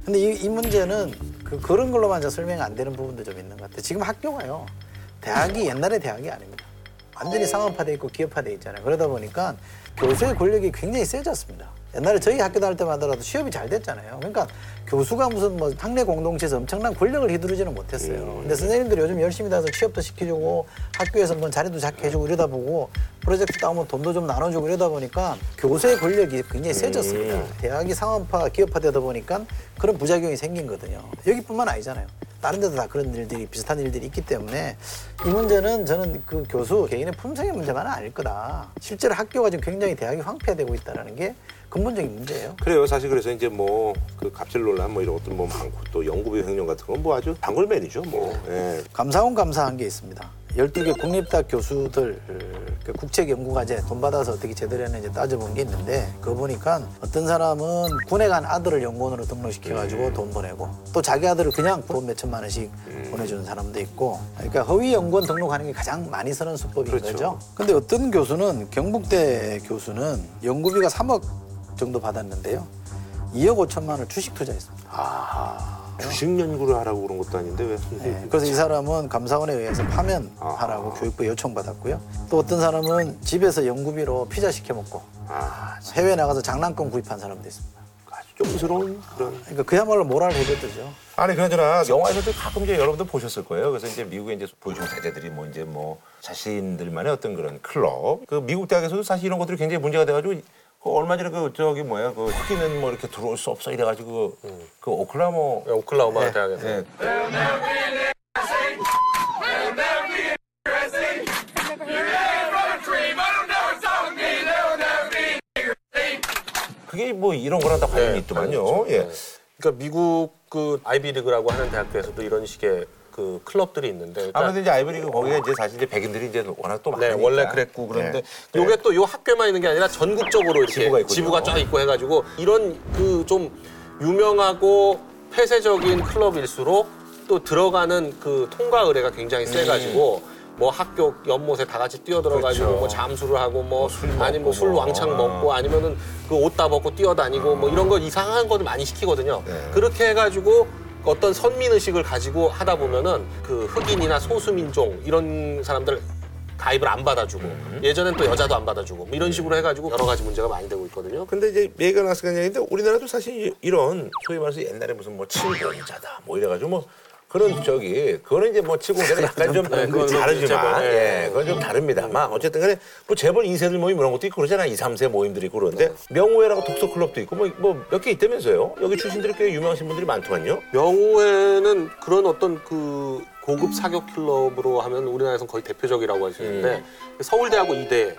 근데 이, 이 문제는 그, 그런 걸로만 저 설명 안 되는 부분도 좀 있는 것 같아요. 지금 학교가요. 대학이 옛날의 대학이 아닙니다. 완전히 상업화돼 있고 기업화돼 있잖아요. 그러다 보니까 교수의 권력이 굉장히 세졌습니다. 옛날에 저희 학교 다닐 때마다라도 취업이 잘 됐잖아요. 그러니까 교수가 무슨 뭐 학내 공동체에서 엄청난 권력을 휘두르지는 못했어요. 근데 선생님들이 요즘 열심히 다서 취업도 시켜주고 학교에서 뭐 자리도 잡게 해주고 이러다 보고 프로젝트 따오면 돈도 좀 나눠주고 이러다 보니까 교수의 권력이 굉장히 세졌습니다. 대학이 상업화, 기업화 되다 보니까 그런 부작용이 생긴 거거든요. 여기뿐만 아니잖아요. 다른 데도 다 그런 일들이 비슷한 일들이 있기 때문에 이 문제는 저는 그 교수 개인의 품성의 문제만은 아닐 거다. 실제로 학교가 지금 굉장히 대학이 황폐되고 있다는 게 근본적인 문제예요. 그래요. 사실 그래서 이제 뭐 그 갑질 논란 뭐 이런 것들 뭐 많고 또 연구비 횡령 같은 건 뭐 아주 단골맨이죠. 뭐. 예. 감사원 감사한 게 있습니다. 12개 국립대학 교수들 그 국책연구과제 돈 받아서 어떻게 제대로 했는지 따져본 게 있는데 그거 보니까 어떤 사람은 군에 간 아들을 연구원으로 등록시켜가지고 돈 보내고 또 자기 아들을 그냥 돈 몇천만 원씩 보내주는 사람도 있고 그러니까 허위 연구원 등록하는 게 가장 많이 쓰는 수법인 그렇죠. 거죠. 근데 어떤 교수는 경북대 교수는 연구비가 3억 정도 받았는데요. 2억 5천만 원을 주식 투자했습니다. 주식 연구를 하라고 그런 것도 아닌데 왜? 네, 그래서 이 사람은 감사원에 의해서 파면하라고 교육부에 요청받았고요. 또 어떤 사람은 집에서 연구비로 피자 시켜 먹고 아, 해외 나가서 장난감 구입한 사람도 있습니다. 아주 좀스러운 그런. 그러니까 그야말로 모랄 해저드죠. 아니 그나저나 영화에서도 가끔 이제 여러분들 보셨을 거예요. 그래서 이제 미국에 이제 보여준 세대들이 뭐 이제 뭐 자신들만의 어떤 그런 클럽. 그 미국 대학에서도 사실 이런 것들이 굉장히 문제가 돼가지고 그 얼마 전에 그 저기 뭐야 그 흑인은 뭐 이렇게 들어올 수 없어 이래가지고 그, 그 오클라모 오클라호마 대학에서 네. 그게 뭐 이런 거랑 다 관련이 네, 있더만요. 예. 네. 그러니까 미국 그 아이비리그라고 하는 대학교에서도 이런 식의 그 클럽들이 있는데 그러니까 아무래도 이제 아이브리그 거기가 이제 사실 이제 백인들이 이제 워낙 또 네, 많으니까. 원래 그랬고 그런데 네. 요게 또 요 학교만 있는 게 아니라 전국적으로 이렇게 지부가 있군요. 지부가 쫙 있고 해가지고 이런 그 좀 유명하고 폐쇄적인 클럽일수록 또 들어가는 그 통과 의뢰가 굉장히 세가지고 뭐 학교 연못에 다 같이 뛰어들어가지고 음. 그렇죠. 뭐 잠수를 하고 뭐술 먹고 아니면 술 뭐. 왕창 아. 먹고 아니면은 그 옷 다 벗고 뛰어다니고 뭐 이런 거 이상한 것들 많이 시키거든요. 네. 그렇게 해가지고 어떤 선민 의식을 가지고 하다 보면은 그 흑인이나 소수민종 이런 사람들 가입을 안 받아주고 음. 예전엔 또 여자도 안 받아주고 뭐 이런 식으로 해가지고 여러 가지 문제가 많이 되고 있거든요. 근데 이제 나서 그냥 얘기인데 우리나라도 사실 이런 소위 말해서 옛날에 무슨 뭐 칠공자다 뭐 이래가지고 뭐 그런 저기 그거는 이제 뭐 칠공자는 약간 좀 네, 그건 좀 다르지만. 예 네. 그건 좀 다릅니다만. 어쨌든 간에 뭐 재벌 2세들 모임 이런 것도 있고 그러잖아. 2, 3세 모임들이 있고 그러는데 명우회라고 독서 클럽도 있고 뭐 몇 개 있다면서요? 여기 출신들이 꽤 유명하신 분들이 많더만요. 명우회는 그런 어떤 그 고급 사교 클럽으로 하면 우리나라에서는 거의 대표적이라고 할 수 있는데 서울대하고 이대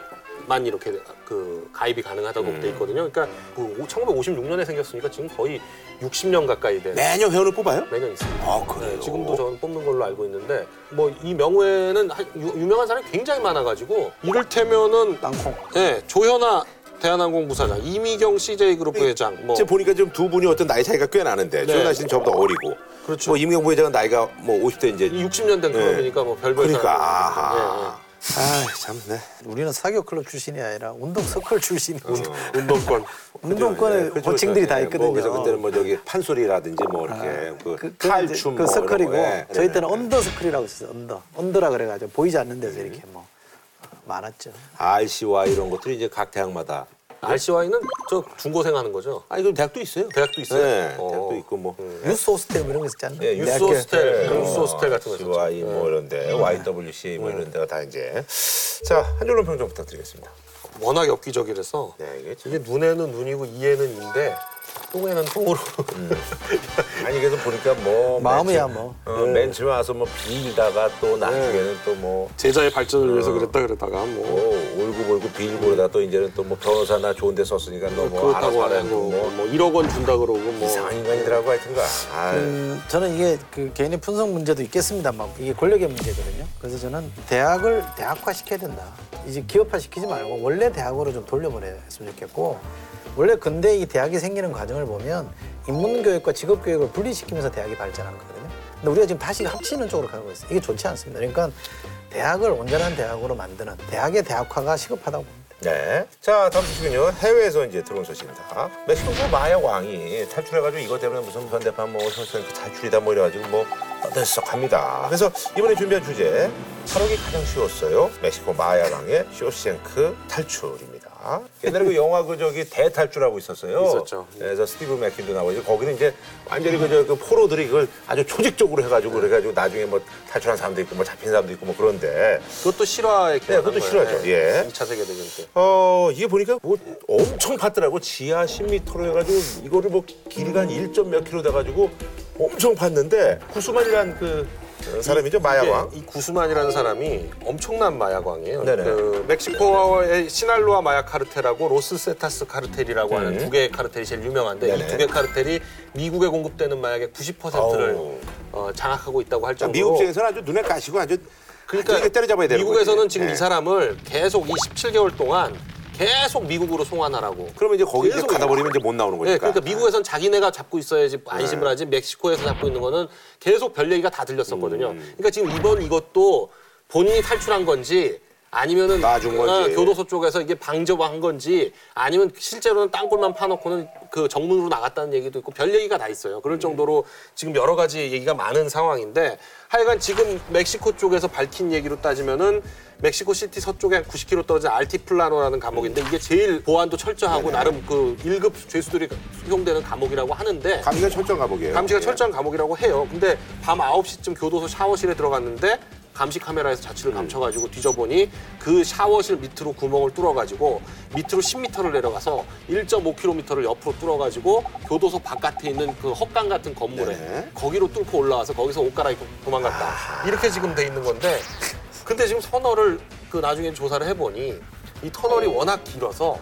만 이렇게 그 가입이 가능하다고 돼 있거든요. 그러니까 그 1956년에 생겼으니까 지금 거의 60년 가까이 된 매년 회원을 뽑아요? 매년 있습니다. 아 그래요? 네, 지금도 저는 뽑는 걸로 알고 있는데 뭐이 한- 유, 유명한 사람이 굉장히 많아가지고 이를테면은 땅콩. 네, 조현아 대한항공 부사장, 이미경 CJ 그룹 부회장, 뭐 지금 보니까 지금 두 분이 어떤 나이 차이가 꽤 나는데 네. 조현아 씨는 저보다 어리고 그렇죠. 뭐 이민경 부회장은 나이가 뭐 50대 이제 60년 된 클럽이니까 뭐 별별 그러니까 사람이 아하 예, 예. 아 참 네. 우리는 사교 클럽 출신이 아니라 운동 서클 출신이 운동권. 운동권에 그죠, 호칭들이 그죠. 다 예, 있거든요. 뭐 그래서 그때는 뭐 저기 판소리라든지 뭐 이렇게 그, 그, 그 탈춤 그뭐 서클이고 거, 예. 저희 때는 under 서클이라고 있었어요. Under. Under라 그래가지고 보이지 않는 데서 이렇게 뭐 많았죠. RCY 이런 것들이 이제 각 대학마다 RCY는 저 중고생 하는 거죠. 아니 그럼 대학도 있어요. 대학도 있어요? 네, 어. 대학도 있고 뭐 유스 호스텔 뭐 이런 거 있었잖아요. 예, 유스 대학교. 호스텔, 네, 유스 호스텔 같은 거 있었죠. CY 뭐 이런데 YWC 뭐 이런 데가 다 이제 자한 줄로 평좀 부탁드리겠습니다. 워낙 엽기적이라서 네 이게 참- 이게 눈에는 눈이고 이에는 인데 똥에는 똥으로. 아니 그래서 보니까 뭐 마음이야 맨 처- 뭐. 어, 맨 처음에 와서 뭐 빌다가 또 나중에는 또 뭐 제자의 발전을 위해서 그랬다 그랬다가 뭐뭐 울고불고 빌고 그러다 또 이제는 또 뭐 변호사나 좋은 데 썼으니까 너뭐 알아서 그렇다고 하라고 하고 뭐 뭐 1억 원 준다 그러고 뭐 이상한 인간이더라고 하여튼가. 아, 음, 저는 이게 그 개인의 분석 문제도 있겠습니다만 이게 권력의 문제거든요. 그래서 저는 대학을 대학화 시켜야 된다. 이제 기업화 시키지 말고 원래 대학으로 좀 돌려보냈으면 좋겠고 원래 근대 이 대학이 생기는 과정을 보면 인문교육과 직업교육을 분리시키면서 대학이 발전하는 거거든요. 근데 우리가 지금 다시 합치는 쪽으로 가고 있어요. 이게 좋지 않습니다. 그러니까 대학을 온전한 대학으로 만드는 대학의 대학화가 시급하다고 봅니다. 네. 자, 다음 소식은요. 해외에서 이제 들어온 소식입니다. 멕시코 그 마약 왕이 탈출해가지고 이것 때문에 무슨 현대판 뭐 혈서니까 탈출이다 뭐 이래가지고 뭐 떠들썩 합니다. 그래서 이번에 준비한 주제 탈옥이 가장 쉬웠어요. 멕시코 마약 왕의 쇼생크 탈출입니다. 옛날에 그 영화 그 저기 대탈출하고 있었어요. 있었죠. 그래서 스티브 맥킨도 나오고 거기는 이제 완전히 그, 저, 그 포로들이 그걸 아주 조직적으로 해가지고 그래가지고 나중에 뭐 탈출한 사람도 있고 뭐 잡힌 사람도 있고 뭐 그런데 그것도 실화에 네, 그것도 실화죠. 예. 2차 세계 대전 때. 어 이게 보니까 뭐 엄청 팠더라고 지하 10m로 해가지고 이거를 뭐 길이가 한 1점 몇 킬로 돼가지고 엄청 팠는데 구스만이란 그 사람이죠 마야왕. 이 구스만이라는 사람이 엄청난 마약왕이에요. 네네. 그 멕시코의 시날로아 마약 카르텔하고 로스 세타스 카르텔이라고 하는 두 개의 카르텔이 제일 유명한데 이 음. 네네. 두 개 카르텔이 미국에 공급되는 마약의 90%를 어우. 어, 장악하고 있다고 할 정도로 미국 쪽에서는 아주 눈에 가시고 아주 그러니까 때려잡아야 되는 미국에서는 거지. 지금 네. 이 사람을 계속 이 17개월 동안 계속 미국으로 송환하라고. 그러면 이제 거기 이제 계속 가다 버리면 이제 못 나오는 거니까. 네, 그러니까 미국에선 자기네가 잡고 있어야지 안심을 네. 하지 멕시코에서 잡고 있는 거는 계속 별 얘기가 다 들렸었거든요. 음. 그러니까 지금 이번 이것도 본인이 탈출한 건지 아니면은 놔준 건지. 어, 교도소 쪽에서 이게 방조한 건지 아니면 실제로는 땅굴만 파놓고는 그 정문으로 나갔다는 얘기도 있고 별 얘기가 다 있어요. 그럴 정도로 지금 여러 가지 얘기가 많은 상황인데 하여간 지금 멕시코 쪽에서 밝힌 얘기로 따지면은 멕시코 시티 서쪽에 90km 떨어진 알티플라노라는 감옥인데 이게 제일 보안도 철저하고 나름 그 1급 죄수들이 수용되는 감옥이라고 하는데 감시가 철저한 감옥이에요. 감시가 예. 철저한 감옥이라고 해요. 근데 밤 9시쯤 교도소 샤워실에 들어갔는데 감시 카메라에서 자취를 감춰가지고 뒤져보니 그 샤워실 밑으로 구멍을 뚫어가지고 밑으로 10m를 내려가서 1.5km를 옆으로 뚫어가지고 교도소 바깥에 있는 그 헛간 같은 건물에 네. 거기로 뚫고 올라와서 거기서 옷 갈아입고 도망갔다. 이렇게 지금 돼 있는 건데 근데 지금 터널을 그 나중에 조사를 해보니 이 터널이 워낙 길어서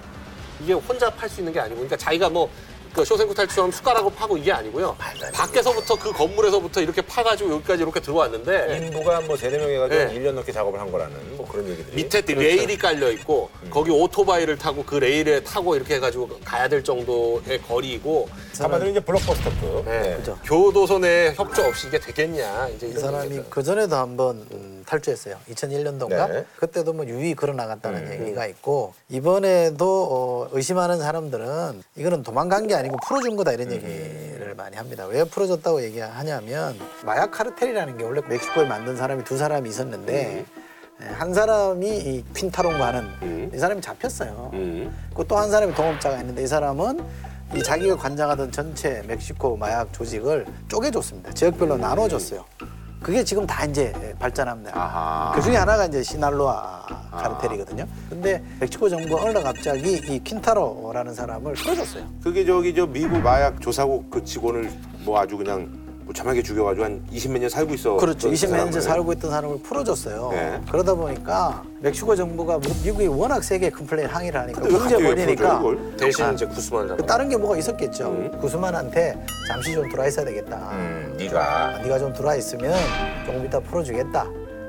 이게 혼자 팔 수 있는 게 아니고 그러니까 자기가 뭐 그 쇼생구 탈출처럼 숟가락으로 파고 이게 아니고요. 밖에서부터 그 건물에서부터 이렇게 파가지고 여기까지 이렇게 들어왔는데 인부가 뭐 세네 명 해가지고 네. 일 1년 넘게 작업을 한 거라는 뭐 그런 얘기들이. 밑에 레일이 깔려 있고 거기 오토바이를 타고 그 레일에 타고 이렇게 해가지고 가야 될 정도의 거리이고 한마디로 이제 블록버스터급. 네. 그죠. 교도소 내 협조 없이 이게 되겠냐 이제 이 이런 사람이 얘기죠. 그 전에도 한번 음, 탈주했어요. 2001년도인가? 네. 그때도 뭐 유이 걸어 나갔다는 얘기가 있고 이번에도 어, 의심하는 사람들은 이거는 도망간 게 아니고 풀어준 거다 이런 얘기를 많이 합니다. 왜 풀어줬다고 얘기하냐면 마약 카르텔이라는 게 원래 멕시코에 만든 사람이 두 사람이 있었는데 예, 한 사람이 이 퀸타롱과 하는 이 사람이 잡혔어요. 그또한 사람이 동업자가 있는데 이 사람은 이 자기가 관장하던 전체 멕시코 마약 조직을 쪼개줬습니다. 지역별로 나눠줬어요. 그게 지금 다 이제 발전합니다. 아하. 그 중에 하나가 이제 시날로아 카르텔이거든요. 근데 멕시코 정부가 어느 날 갑자기 이 퀸타로라는 사람을 풀어줬어요. 그게 저기 저 미국 마약 조사국 그 직원을 뭐 아주 그냥 무참하게 죽여가지고 한 20몇 년 살고 있어. 그렇죠. 그 20몇 년째 사람을. 살고 있던 사람을 풀어줬어요. 네. 그러다 보니까 멕시코 정부가 뭐 미국이 워낙 세게 complain 항의를 하니까 근데 왜 문제 갑자기 왜 이걸? 대신 아, 이제 구스만 잡아. 그 다른 게 뭐가 있었겠죠. 구스만한테 잠시 좀 들어와 있어야 되겠다. 음, 네가 네가 좀 들어와 있으면 조금 이따 풀어주겠다.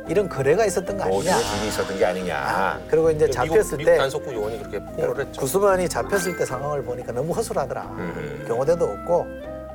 이런 거래가 있었던 거 뭐 아니냐. 일이 있었던 게 아니냐. 그리고 이제 미국, 잡혔을 미국 때 단속국 요원이 그렇게 포를 했죠. 구스만이 잡혔을 때 상황을 보니까 너무 허술하더라. 음. 경호대도 없고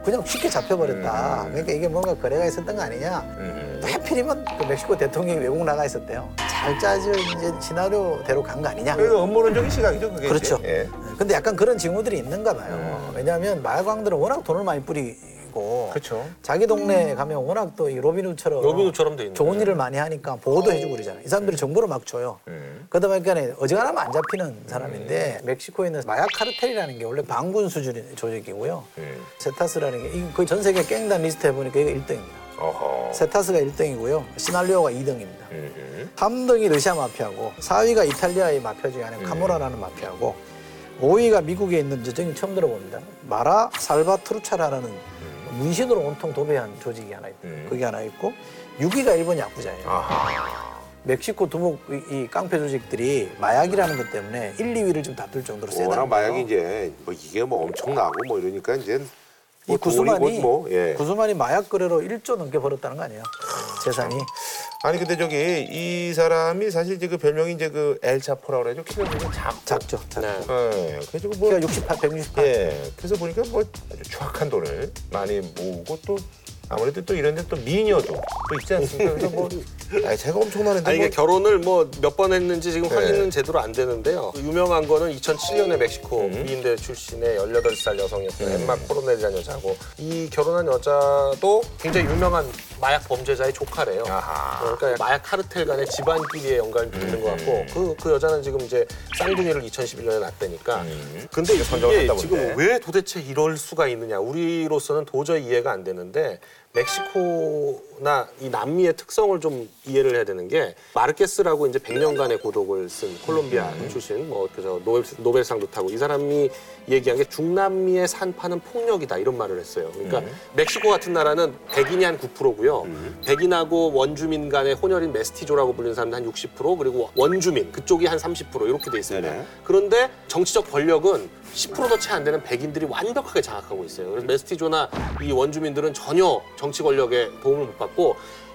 그냥 쉽게 잡혀버렸다. 그러니까 이게 뭔가 거래가 있었던 거 아니냐. 음. 또 하필이면 그 멕시코 대통령이 외국 나가 있었대요. 잘 짜져 이제 시나리오대로 간 거 아니냐. 그래도 업무론적인 시각이죠, 그게. 그렇죠. 예. 근데 약간 그런 징후들이 있는가 봐요. 왜냐하면 마약왕들은 워낙 돈을 많이 뿌리고 그렇죠. 자기 동네에 가면 워낙 또 이 로빈후드처럼 로빈후드처럼 돼 있는 좋은. 일을 많이 하니까 보호도 해주고 그러잖아요. 이 사람들이 정보를 막 줘요. 음. 그러다 보니까 어지간하면 안 잡히는 사람인데 멕시코에 있는 마약 카르텔이라는 게 원래 반군 수준의 조직이고요. 음. 세타스라는 게 거의 전 세계 갱단 리스트 해보니까 이거 1등입니다. 어허. 세타스가 1등이고요. 시날로아가 2등입니다. 음. 3등이 러시아 마피아고 4위가 이탈리아의 마피아 중에 하나인 카모라라는 마피아고 5위가 미국에 있는 저 저는 처음 들어봅니다. 마라 살바트루차라는 문신으로 온통 도배한 조직이 하나 있고 음. 그게 하나 있고 6위가 일본 야쿠자예요. 아하. 멕시코 두목 이, 이 깡패 조직들이 마약이라는 것 때문에 1, 2위를 좀 다툴 정도로 세다. 워낙 마약이 이제 뭐 이게 뭐 엄청나고 뭐 이러니까 이제 이 돈이 뭐, 예. 구스만이 마약 거래로 1조 넘게 벌었다는 거 아니에요? 재산이. 아니 근데 저기 이 사람이 사실 이제 그 별명이 이제 그 엘차포라고 그러죠. 키가 굉장히 작. 작죠. 작죠. 네. 예. 그래서 뭐 키가 68, 168. 예. 그래서 보니까 뭐 아주 추악한 돈을 많이 모으고 또 아무래도 또 이런 데 또 미녀도 또 있지 않습니까? 그래서 뭐 아니, 제가 엄청나는데 아니 뭐 이게 결혼을 뭐 몇 번 했는지 지금 네. 확인은 제대로 안 되는데요. 유명한 거는 2007년에 멕시코 미인대 출신의 18살 여성이었던 엠마 코로넬이라는 여자고 이 결혼한 여자도 굉장히 유명한 마약 범죄자의 조카래요. 아하. 그러니까 마약 카르텔 간의 집안끼리의 연관이 있는 것 같고 그, 그 여자는 지금 이제 쌍둥이를 2011년에 낳다니까 근데 선정을 이게 했다 지금 본데. 왜 도대체 이럴 수가 있느냐 우리로서는 도저히 이해가 안 되는데 멕시코나 이 남미의 특성을 좀 이해를 해야 되는 게 마르케스라고 이제 100년간의 고독을 쓴 콜롬비아 출신 뭐 그저 노벨, 노벨상도 타고 이 사람이 얘기한 게 중남미의 산파는 폭력이다 이런 말을 했어요. 그러니까 멕시코 같은 나라는 백인이 한 9%고요. 백인하고 원주민 간의 혼혈인 메스티조라고 불리는 사람들 한60% 그리고 원주민 그쪽이 한 30% 이렇게 돼 있습니다. 네네. 그런데 정치적 권력은 10%도 채 안 되는 백인들이 완벽하게 장악하고 있어요. 그래서 메스티조나 이 원주민들은 전혀 정치 권력에 도움을 못 받고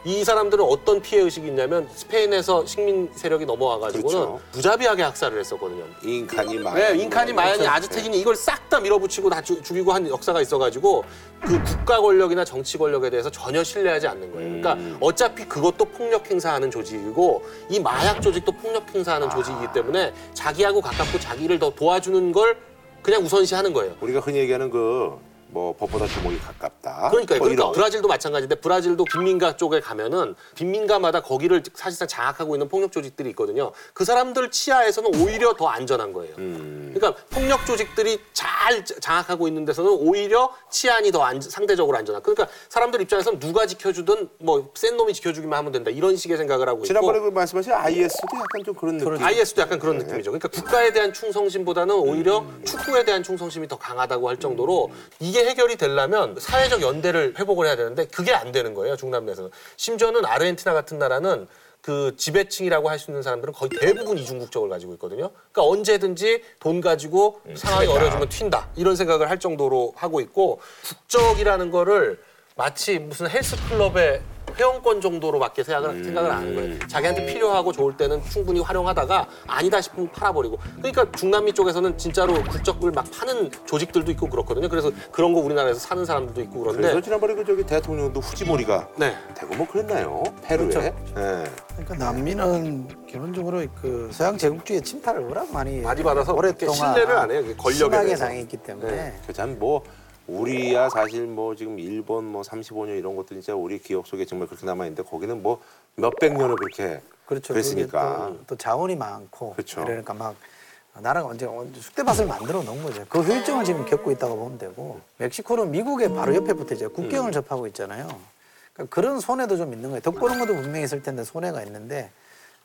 이 사람들은 어떤 피해 의식이 있냐면 스페인에서 식민 세력이 넘어와 가지고는 그렇죠. 무자비하게 학살을 했었거든요. 인칸이 많. 네, 인칸이 마야니 그렇죠. 아즈텍이니 이걸 싹 다 밀어붙이고 다 죽- 죽이고 한 역사가 있어가지고 그 국가 권력이나 정치 권력에 대해서 전혀 신뢰하지 않는 거예요. 그러니까 음. 어차피 그것도 폭력 행사하는 조직이고 이 마약 조직도 폭력 아. 행사하는 조직이기 때문에 자기하고 가깝고 자기를 더 도와주는 걸 그냥 우선시하는 거예요. 우리가 흔히 얘기하는 그 뭐 법보다 주먹이 가깝다. 그러니까요. 뭐 그러니까 이런. 브라질도 마찬가지인데 브라질도 빈민가 쪽에 가면은 빈민가마다 거기를 사실상 장악하고 있는 폭력 조직들이 있거든요. 그 사람들 치하에서는 오히려 더 안전한 거예요. 음. 그러니까 폭력 조직들이 잘 장악하고 있는 데서는 오히려 치안이 더 안- 상대적으로 안전한. 그러니까 사람들 입장에서는 누가 지켜주든 뭐 센 놈이 지켜주기만 하면 된다 이런 식의 생각을 하고 있고. 지난번에 그 말씀하신 IS도 약간 좀 그런 느낌. IS도 약간 그런 느낌이죠. 그러니까 국가에 대한 충성심보다는 오히려 축구에 대한 충성심이 더 강하다고 할 정도로 이게 해결이 되려면 사회적 연대를 회복을 해야 되는데 그게 안 되는 거예요. 중남미에서는. 심지어는 아르헨티나 같은 나라는 그 지배층이라고 할 수 있는 사람들은 거의 대부분 이중 국적을 가지고 있거든요. 그러니까 언제든지 돈 가지고 상황이 어려지면 튄다 이런 생각을 할 정도로 하고 있고 국적이라는 거를 마치 무슨 헬스클럽의 회원권 정도로 밖에 생각을, 생각을 안 하는 거예요. 자기한테 필요하고 좋을 때는 충분히 활용하다가 아니다 싶으면 팔아버리고. 그러니까 중남미 쪽에서는 진짜로 국적을 막 파는 조직들도 있고 그렇거든요. 그래서 그런 거 우리나라에서 사는 사람들도 있고 그래서 그런데 지난번에 그 저기 대통령도 후지모리가 네. 되고 뭐 그랬나요? 페루에. 그렇죠. 예. 그러니까 남미는 기본적으로 그 서양 제국주의 침탈을 워낙 많이 많이 받아서 오랫동안 신뢰를 안 해요. 이게 권력에 심하게 대해서. 당했기 때문에 네. 그참 뭐 우리야 사실 뭐 지금 일본 뭐 35년 이런 것들이 진짜 우리 기억 속에 정말 그렇게 남아 있는데 거기는 뭐 몇백 년을 그렇게 그렇죠. 그랬으니까. 또, 또 자원이 많고 그렇죠. 그러니까 막 나라가 언제 쑥대밭을 만들어 놓은 거죠. 그 효율증을 지금 겪고 있다고 보면 되고 멕시코는 미국의 바로 옆에 붙어 있죠. 국경을 접하고 있잖아요. 그러니까 그런 손해도 좀 있는 거예요. 덕보는 것도 분명히 있을 텐데 손해가 있는데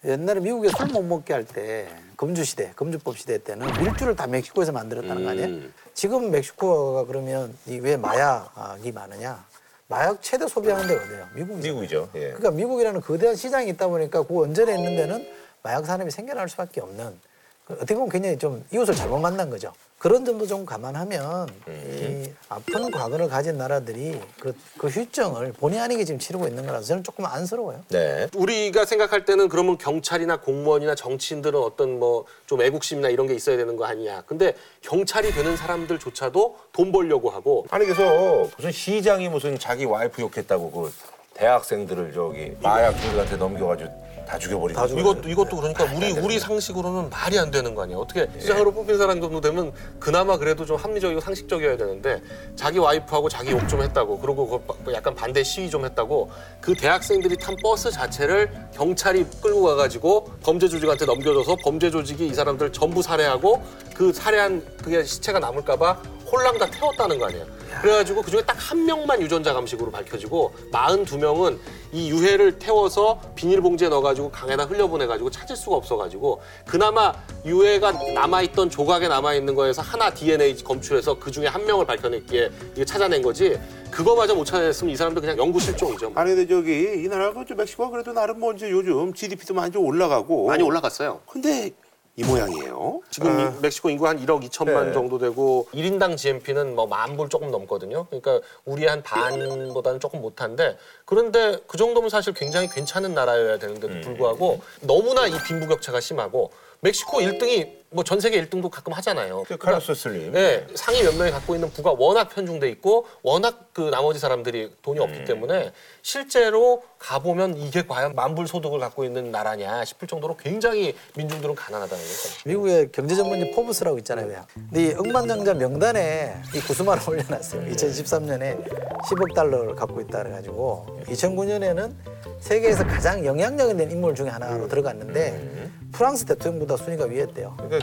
옛날에 미국에 술 못 먹게 할 때 금주 시대, 금주법 시대 때는 밀주를 다 멕시코에서 만들었다는 거 아니에요? 음. 지금 멕시코가 그러면 이 왜 마약이 많으냐? 마약 최대 소비하는 데가 어디예요? 미국이죠. 미국이죠. 예. 그러니까 미국이라는 거대한 시장이 있다 보니까 그 원전에 있는 데는 마약 산업이 생겨날 수밖에 없는 그 어떻게 보면 굉장히 좀 이웃을 잘못 만난 거죠. 그런 점도 좀 감안하면 이 아픈 과거를 가진 나라들이 그, 그 휴증을 본의 아니게 지금 치르고 있는 거라서 저는 조금 안쓰러워요. 네. 우리가 생각할 때는 그러면 경찰이나 공무원이나 정치인들은 어떤 뭐 좀 애국심이나 이런 게 있어야 되는 거 아니냐. 근데 경찰이 되는 사람들조차도 돈 벌려고 하고 아니 그래서 무슨 시장이 무슨 자기 와이프 욕했다고 그 대학생들을 저기 마약 중들한테 넘겨가지고 다 죽여버리고. 다 이것도 이것도 그러니까 우리 우리 상식으로는 말이 안 되는 거 아니야. 어떻게 시장으로 뽑힌 사람 정도 되면 그나마 그래도 좀 합리적이고 상식적이어야 되는데 자기 와이프하고 자기 욕 좀 했다고 그러고 그 약간 반대 시위 좀 했다고 그 대학생들이 탄 버스 자체를 경찰이 끌고 가가지고 범죄 조직한테 넘겨줘서 범죄 조직이 이 사람들 전부 살해하고 그 살해한 그게 시체가 남을까봐 홀랑 다 태웠다는 거 아니에요. 그래가지고 그중에 딱 한 명만 유전자 감식으로 밝혀지고 42명은 이 유해를 태워서 비닐봉지에 넣어가지고 강에다 흘려보내가지고 찾을 수가 없어가지고 그나마 유해가 남아있던 조각에 남아있는 거에서 하나 DNA 검출해서 그중에 한 명을 밝혀냈기에 이게 찾아낸 거지 그거마저 못 찾아냈으면 이 사람들 그냥 영구 실종이죠. 아니 근데 저기 이 나라가 저 멕시코가 그래도 나름 뭐 이제 요즘 GDP도 많이 좀 올라가고. 많이 올라갔어요. 근데 이 모양이에요. 지금 아, 이 멕시코 인구 한 1억 2천만 네. 정도 되고 1인당 GNP는 뭐 만 불 조금 넘거든요. 그러니까 우리 한 반보다는 조금 못한데 그런데 그 정도면 사실 굉장히 괜찮은 나라여야 되는데도 불구하고 너무나 이 빈부격차가 심하고 멕시코 1등이 뭐 전 세계 1등도 가끔 하잖아요. 그 카르로스 슬림. 네, 상위 몇 명이 갖고 있는 부가 워낙 편중돼 있고 워낙 그 나머지 사람들이 돈이 없기 음. 때문에 실제로 가보면 이게 과연 만불 소득을 갖고 있는 나라냐 싶을 정도로 굉장히 민중들은 가난하다는 거죠. 미국의 경제 전문지 포브스라고 있잖아요. 왜. 근데 이 억만장자 명단에 이 구스만을 올려놨어요. 2013년에 10억 달러를 갖고 있다 그래가지고 2009년에는 세계에서 가장 영향력 있는 인물 중에 하나로 들어갔는데 프랑스 대통령보다 순위가 위였대요. 그러니까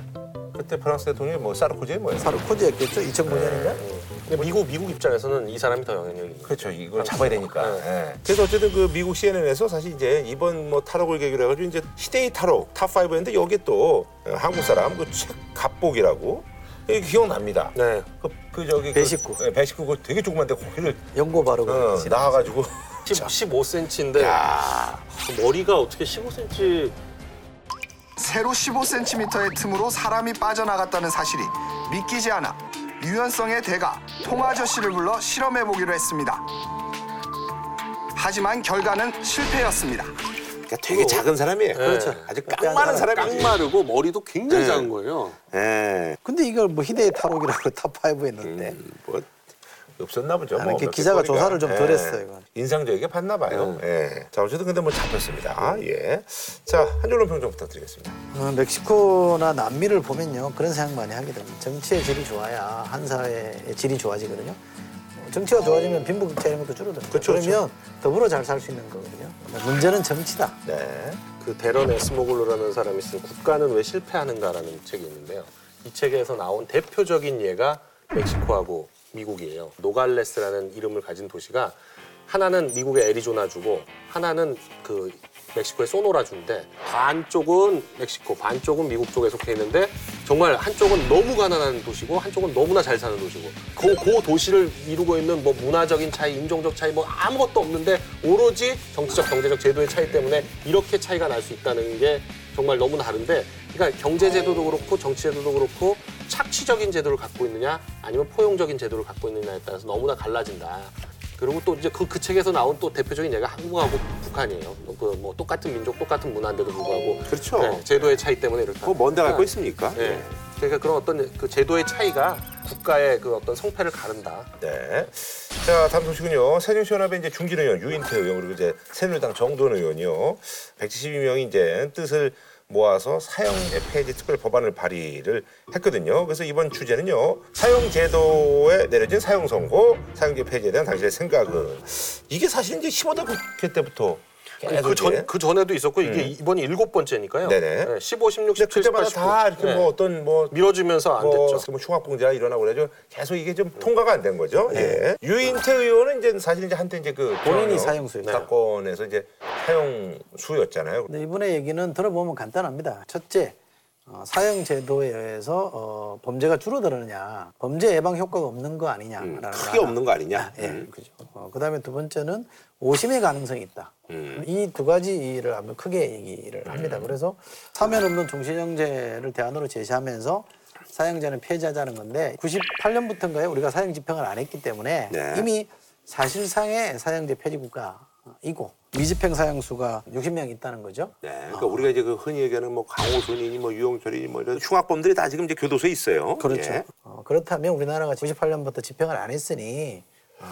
그때 프랑스 대통령이 뭐 사르코지 뭐예요? 사르코지였겠죠? 2009년인가? 근데 미국 미국 입장에서는 이 사람이 더 영향력이 있는 그렇죠. 이걸 잡아야 되니까. 네. 예. 그래서 어쨌든 그 미국 CNN에서 사실 이제 이번 뭐 탈옥을 계기로 해가지고 이제 희대의 탈옥 top 5였는데 여기에 또 어, 한국 사람 그 최갑복이라고 이게 기억납니다. 네. 그, 그 저기 배식구. 그, 네, 배식구 그 되게 조그만데 거기를 연고 바르고 어, 나와가지고 15cm인데 머리가 어떻게 15cm 세로 15cm의 틈으로 사람이 빠져나갔다는 사실이 믿기지 않아 유연성의 대가 통아저씨를 불러 실험해 보기로 했습니다. 하지만 결과는 실패였습니다. 그러니까 되게 작은 사람이에요. 그렇죠. 아주 깡 많은 사람이지. 깡마르고 머리도 굉장히 네. 작은 거예요. 예. 근데 이걸 뭐 희대의 탈옥이라고 top5에 했는데 뭐 없었나 보죠. 아, 뭐 이렇게 몇 기자가. 조사를 좀 덜 했어요, 이건. 인상적이게 봤나 봐요. 예. 자 어쨌든 근데 뭐 잡혔습니다. 예. 자 한 줄 논평 좀 부탁드리겠습니다. 어, 멕시코나 남미를 보면요 그런 생각 많이 하게 됩니다. 정치의 질이 좋아야 한 사회의 질이 좋아지거든요. 어, 정치가 좋아지면 빈부격차 이런 것도 줄어드는 그쵸, 거예요. 그러면 더불어 잘 살 수 있는 거거든요. 문제는 정치다. 네. 그 데런 에스모글로라는 사람이 쓴 국가는 왜 실패하는가라는 책이 있는데요. 이 책에서 나온 대표적인 예가 멕시코하고 미국이에요. 노갈레스라는 이름을 가진 도시가 하나는 미국의 애리조나주고 하나는 그 멕시코의 소노라주인데 반쪽은 멕시코, 반쪽은 미국 쪽에 속해 있는데 정말 한쪽은 너무 가난한 도시고 한쪽은 너무나 잘 사는 도시고 그, 그 도시를 이루고 있는 뭐 문화적인 차이, 인종적 차이 뭐 아무것도 없는데 오로지 정치적, 경제적 제도의 차이 때문에 이렇게 차이가 날 수 있다는 게 정말 너무 다른데 그러니까 경제 제도도 그렇고 정치 제도도 그렇고 착취적인 제도를 갖고 있느냐 아니면 포용적인 제도를 갖고 있느냐에 따라서 너무나 갈라진다. 그리고 또 이제 그, 그 책에서 나온 또 대표적인 예가 한국하고 북한이에요. 그 뭐 똑같은 민족, 똑같은 문화인데도 불구하고 그렇죠. 네, 제도의 차이 때문에 이렇다. 뭐 먼데 갈거 그러니까, 있습니까? 네. 그러니까 그런 어떤 그 제도의 차이가 국가의 그 어떤 성패를 가른다. 네. 자, 다음 소식은요. 새정치연합의 이제 중진 의원 유인태 의원 그리고 이제 새누리당 정도원 의원이요. 172명이 이제 뜻을 모아서 사형제 폐지 특별 법안을 발의를 했거든요. 그래서 이번 주제는요. 사형 제도에 내려진 사형 선고, 사형제 폐지에 대한 당신의 생각은 이게 사실 이제 15대 국회 때부터 그, 전, 그 전에도 있었고 이게 이번이 일곱 번째니까요. 네네. 네, 15, 16, 근데 17, 그때마다 18, 19. 다 이렇게 네. 뭐 어떤 뭐 밀어주면서 안 뭐, 됐죠. 뭐 흉악범죄가 일어나고 그래죠. 계속 이게 좀 통과가 안 된 거죠. 예. 유인태 의원은 이제 사실 이제 한때 이제 그 본인이 저항 사형수였죠. 사건에서 이제 사형수였잖아요. 근데 이분의 얘기는 들어보면 간단합니다. 첫째, 어, 사형 제도에 의해서 어, 범죄가 줄어들느냐, 범죄 예방 효과가 없는 거 아니냐라는 음, 거 크게 하나. 없는 거 아니냐. 예, 음. 그죠. 어, 그다음에 두 번째는 오심의 가능성이 있다. 음. 이두 가지를 한번 크게 얘기를 합니다. 그래서 사면 없는 종신형제를 대안으로 제시하면서 사형제는 폐지하자는 건데 98년부터인가요? 우리가 사형 집행을 안 했기 때문에 네. 이미 사실상의 사형제 폐지 국가이고 미집행 사형수가 60명 있다는 거죠. 네. 그러니까 우리가 이제 그 흔히 얘기하는 뭐 강호순이니 뭐 유영철이니 뭐 이런 흉악범들이 다 지금 이제 교도소에 있어요. 그렇죠. 예. 어, 그렇다면 우리나라가 98년부터 집행을 안 했으니 어,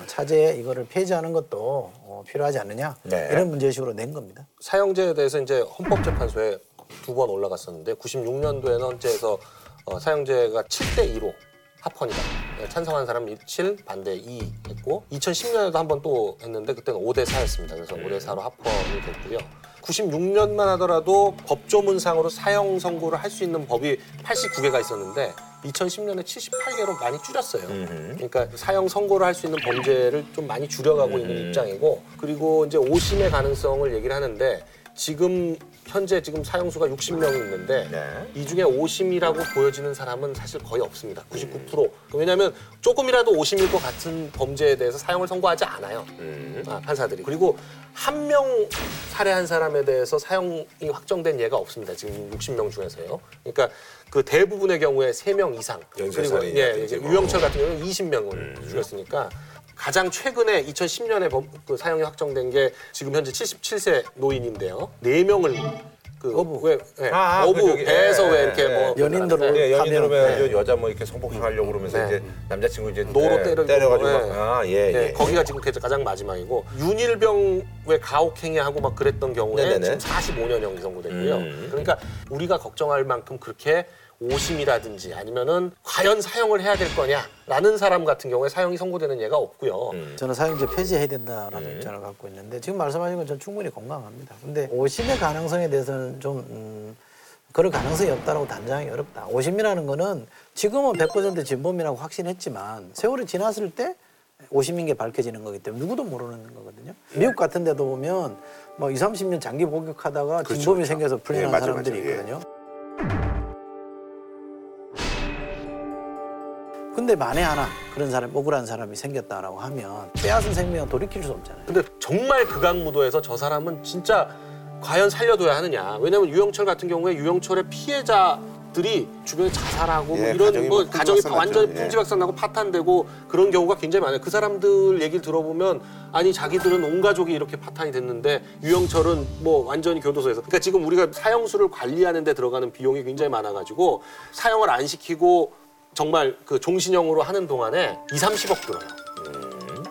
차제 이거를 폐지하는 것도 어, 필요하지 않느냐 네. 이런 문제의식으로 낸 겁니다. 사형제에 대해서 이제 헌법재판소에 두 번 올라갔었는데 96년도에는 헌재에서 어, 사형제가 7대 2로 합헌이다. 네, 찬성한 사람 7, 반대 2 했고 2010년에도 한 번 또 했는데 그때는 5대 4였습니다. 그래서 5대 4로 합헌이 됐고요. 96년만 하더라도 법조문상으로 사형 선고를 할 수 있는 법이 89개가 있었는데 2010년에 78개로 많이 줄였어요. 그러니까 사형 선고를 할 수 있는 범죄를 좀 많이 줄여가고 있는 입장이고 그리고 이제 오심의 가능성을 얘기를 하는데 지금 현재 지금 사형수가 60명이 있는데 네. 이 중에 오심이라고 보여지는 사람은 사실 거의 없습니다. 99%. 왜냐하면 조금이라도 오심일 것 같은 범죄에 대해서 사형을 선고하지 않아요. 아, 판사들이. 그리고 한 명 살해한 사람에 대해서 사형이 확정된 예가 없습니다. 지금 60명 중에서요. 그러니까 그 대부분의 경우에 3명 이상. 그리고 예, 뭐. 유영철 같은 경우는 20명을 죽였으니까 가장 최근에 2010년에 범, 그 사형이 확정된 게 지금 현재 77세 노인인데요. 네 명을 그 어부. 왜 예, 아, 아, 어부 그 저기, 배에서 예, 왜 이렇게 예, 뭐 연인들을 예, 연인들 하면, 오면 여- 여자 뭐 이렇게 성폭행하려고 그러면서 네. 이제 남자친구 이제 노로 네, 때리고 때려가지고 예. 막, 아, 예, 예, 예. 거기가 지금 그 가장 마지막이고 윤일병 왜 가혹행위하고 막 그랬던 경우에 네네네. 지금 45년형이 선고됐고요. 음. 그러니까 우리가 걱정할 만큼 그렇게 오심이라든지 아니면은 과연 사형을 해야 될 거냐라는 사람 같은 경우에 사형이 선고되는 예가 없고요. 음. 저는 사형제 폐지해야 된다라는 입장을 갖고 있는데 지금 말씀하신 건 전 충분히 공감합니다. 근데 오심의 가능성에 대해서는 좀 음, 그럴 가능성이 없다라고 단정하기 어렵다. 오심이라는 거는 지금은 100% 진범이라고 확신했지만 세월이 지났을 때 오심인 게 밝혀지는 거기 때문에 누구도 모르는 거거든요. 미국 같은 데도 보면 뭐 20, 30년 장기 복역하다가 진범이 생겨서 풀려난 예, 맞아요, 사람들이 맞아요. 예. 있거든요. 근데 만에 하나 그런 사람 억울한 사람이 생겼다라고 하면 빼앗은 생명은 돌이킬 수 없잖아요. 근데 정말 극악무도에서 저 사람은 진짜 과연 살려둬야 하느냐. 왜냐면 유영철 같은 경우에 유영철의 피해자들이 주변에 자살하고 뭐 예, 이런 가정이 뭐 뭐 가정이 풍지박산 완전히 났죠. 예. 풍지박산 나고 파탄되고 그런 경우가 굉장히 많아요. 그 사람들 얘기를 들어보면 아니 자기들은 온 가족이 이렇게 파탄이 됐는데 유영철은 뭐 완전히 교도소에서 그러니까 지금 우리가 사형수를 관리하는 데 들어가는 비용이 굉장히 많아가지고 사형을 안 시키고 정말 그 종신형으로 하는 동안에 2, 30억 들어요.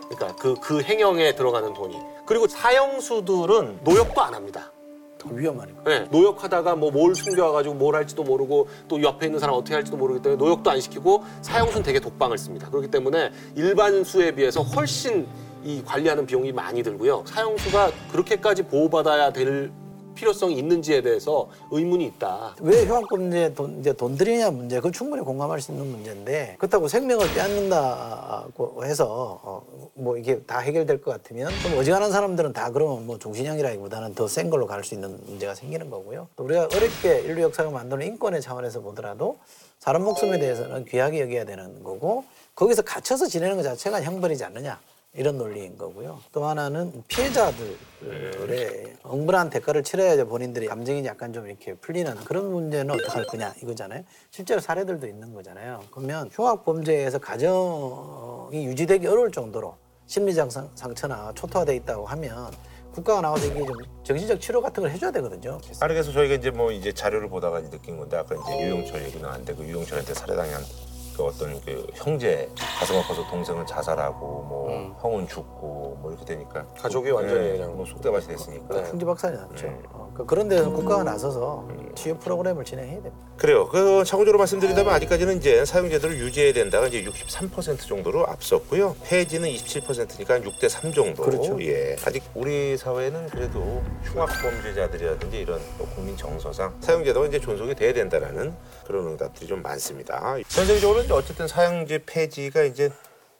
그러니까 그, 그 행형에 들어가는 돈이. 그리고 사형수들은 노역도 안 합니다. 더 위험하니까. 네, 노역하다가 뭐 뭘 숨겨와가지고 뭘 할지도 모르고 또 옆에 있는 사람 어떻게 할지도 모르기 때문에 노역도 안 시키고 사형수는 되게 독방을 씁니다. 그렇기 때문에 일반 수에 비해서 훨씬 이 관리하는 비용이 많이 들고요. 사형수가 그렇게까지 보호받아야 될 필요성이 있는지에 대해서 의문이 있다. 왜 휴학범죄 돈, 이제 돈 들이냐 문제, 그건 충분히 공감할 수 있는 문제인데, 그렇다고 생명을 빼앗는다고 해서, 어, 뭐 이게 다 해결될 것 같으면, 좀 어지간한 사람들은 다 그러면 뭐 종신형이라기보다는 더 센 걸로 갈 수 있는 문제가 생기는 거고요. 또 우리가 어렵게 인류 역사가 만드는 인권의 차원에서 보더라도, 사람 목숨에 대해서는 귀하게 여겨야 되는 거고, 거기서 갇혀서 지내는 것 자체가 형벌이지 않느냐. 이런 논리인 거고요. 또 하나는 피해자들의 억울한 대가를 치러야 본인들이 감정이 약간 좀 이렇게 풀리는 그런 문제는 어떻게 할 거냐 이거잖아요. 실제로 사례들도 있는 거잖아요. 그러면 흉악 범죄에서 가정이 유지되기 어려울 정도로 심리적 상- 상처나 초토화돼 있다고 하면 국가가 나와서 이게 좀 정신적 치료 같은 걸 해줘야 되거든요. 아니 그래서 저희가 이제 뭐 이제 자료를 보다가 느낀 건데 아까 이제 유영철 얘기는 안 되고 유영철한테 살해당한 그 어떤 그 형제 가슴 아파서 동생은 자살하고 뭐 형은 죽고 뭐 이렇게 되니까 가족이 완전히 그냥 뭐 속대밭이 됐으니까 네. 풍지박산이 났죠. 어, 그런 데서 국가가 나서서 치유 프로그램을 진행해야 됩니다. 그래요. 그 참고적으로 말씀드린다면 아직까지는 이제 사용제도를 유지해야 된다가 이제 63% 정도로 앞섰고요. 폐지는 27%니까 6대 3 정도. 그렇죠. 예. 아직 우리 사회는 그래도 흉악 범죄자들이라든지 이런 또 국민 정서상 사용제도가 이제 존속이 돼야 된다라는 그런 응답들이 좀 많습니다. 전세계적으로 이제 어쨌든 사용제 폐지가 이제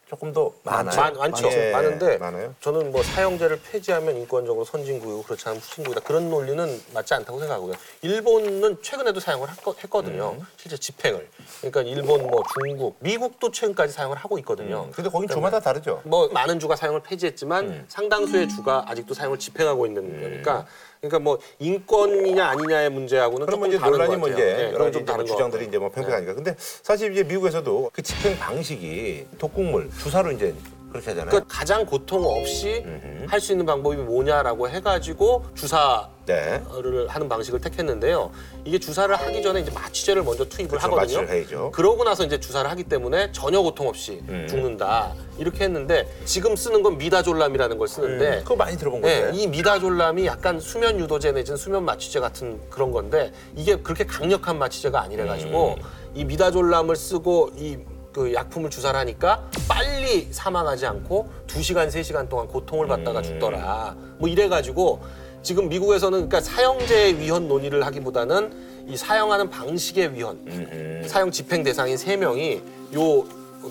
조금 더 많아요. 많, 많죠. 예, 많은데 많아요. 저는 뭐 사형제를 폐지하면 인권적으로 선진국이고 그렇지 않으면 후진국이다. 그런 논리는 맞지 않다고 생각하고요. 일본은 최근에도 사용을 했거- 했거든요. 음. 실제 집행을. 그러니까 일본, 뭐 중국, 미국도 최근까지 사용을 하고 있거든요. 음. 근데 거긴 주마다 다르죠. 뭐 많은 주가 사용을 폐지했지만 음. 상당수의 주가 아직도 사용을 집행하고 있는 거니까 그러니까 뭐 인권이냐 아니냐의 문제하고는 그러면 이제 논란이 뭐. 이제 네, 여러 좀뭐 다른 것 주장들이. 이제 뭐 팽팽하니까. 근데 사실 이제 미국에서도 그 집행 방식이 독국물 주사로 이제 그렇게 하잖아요. 그러니까 가장 고통 없이. 할 수 있는 방법이 뭐냐라고 해가지고 주사 네. 를 하는 방식을 택했는데요. 이게 주사를 하기 전에 이제 마취제를 먼저 투입을 그렇죠, 하거든요. 마취를 해야죠. 그러고 나서 이제 주사를 하기 때문에 전혀 고통 없이 음. 죽는다. 이렇게 했는데 지금 쓰는 건 미다졸람이라는 걸 쓰는데 그거 많이 들어본 네, 건데. 이 미다졸람이 약간 수면 유도제 내지는 수면 마취제 같은 그런 건데 이게 그렇게 강력한 마취제가 아니래 가지고 음. 이 미다졸람을 쓰고 이 그 약품을 주사를 하니까 빨리 사망하지 않고 두시간세시간 동안 고통을 받다가 음. 죽더라. 뭐 이래 가지고 지금 미국에서는 그러니까 사형제 위헌 논의를 하기보다는 이 사형하는 방식의 위헌, 음. 사형 집행 대상인 세명이요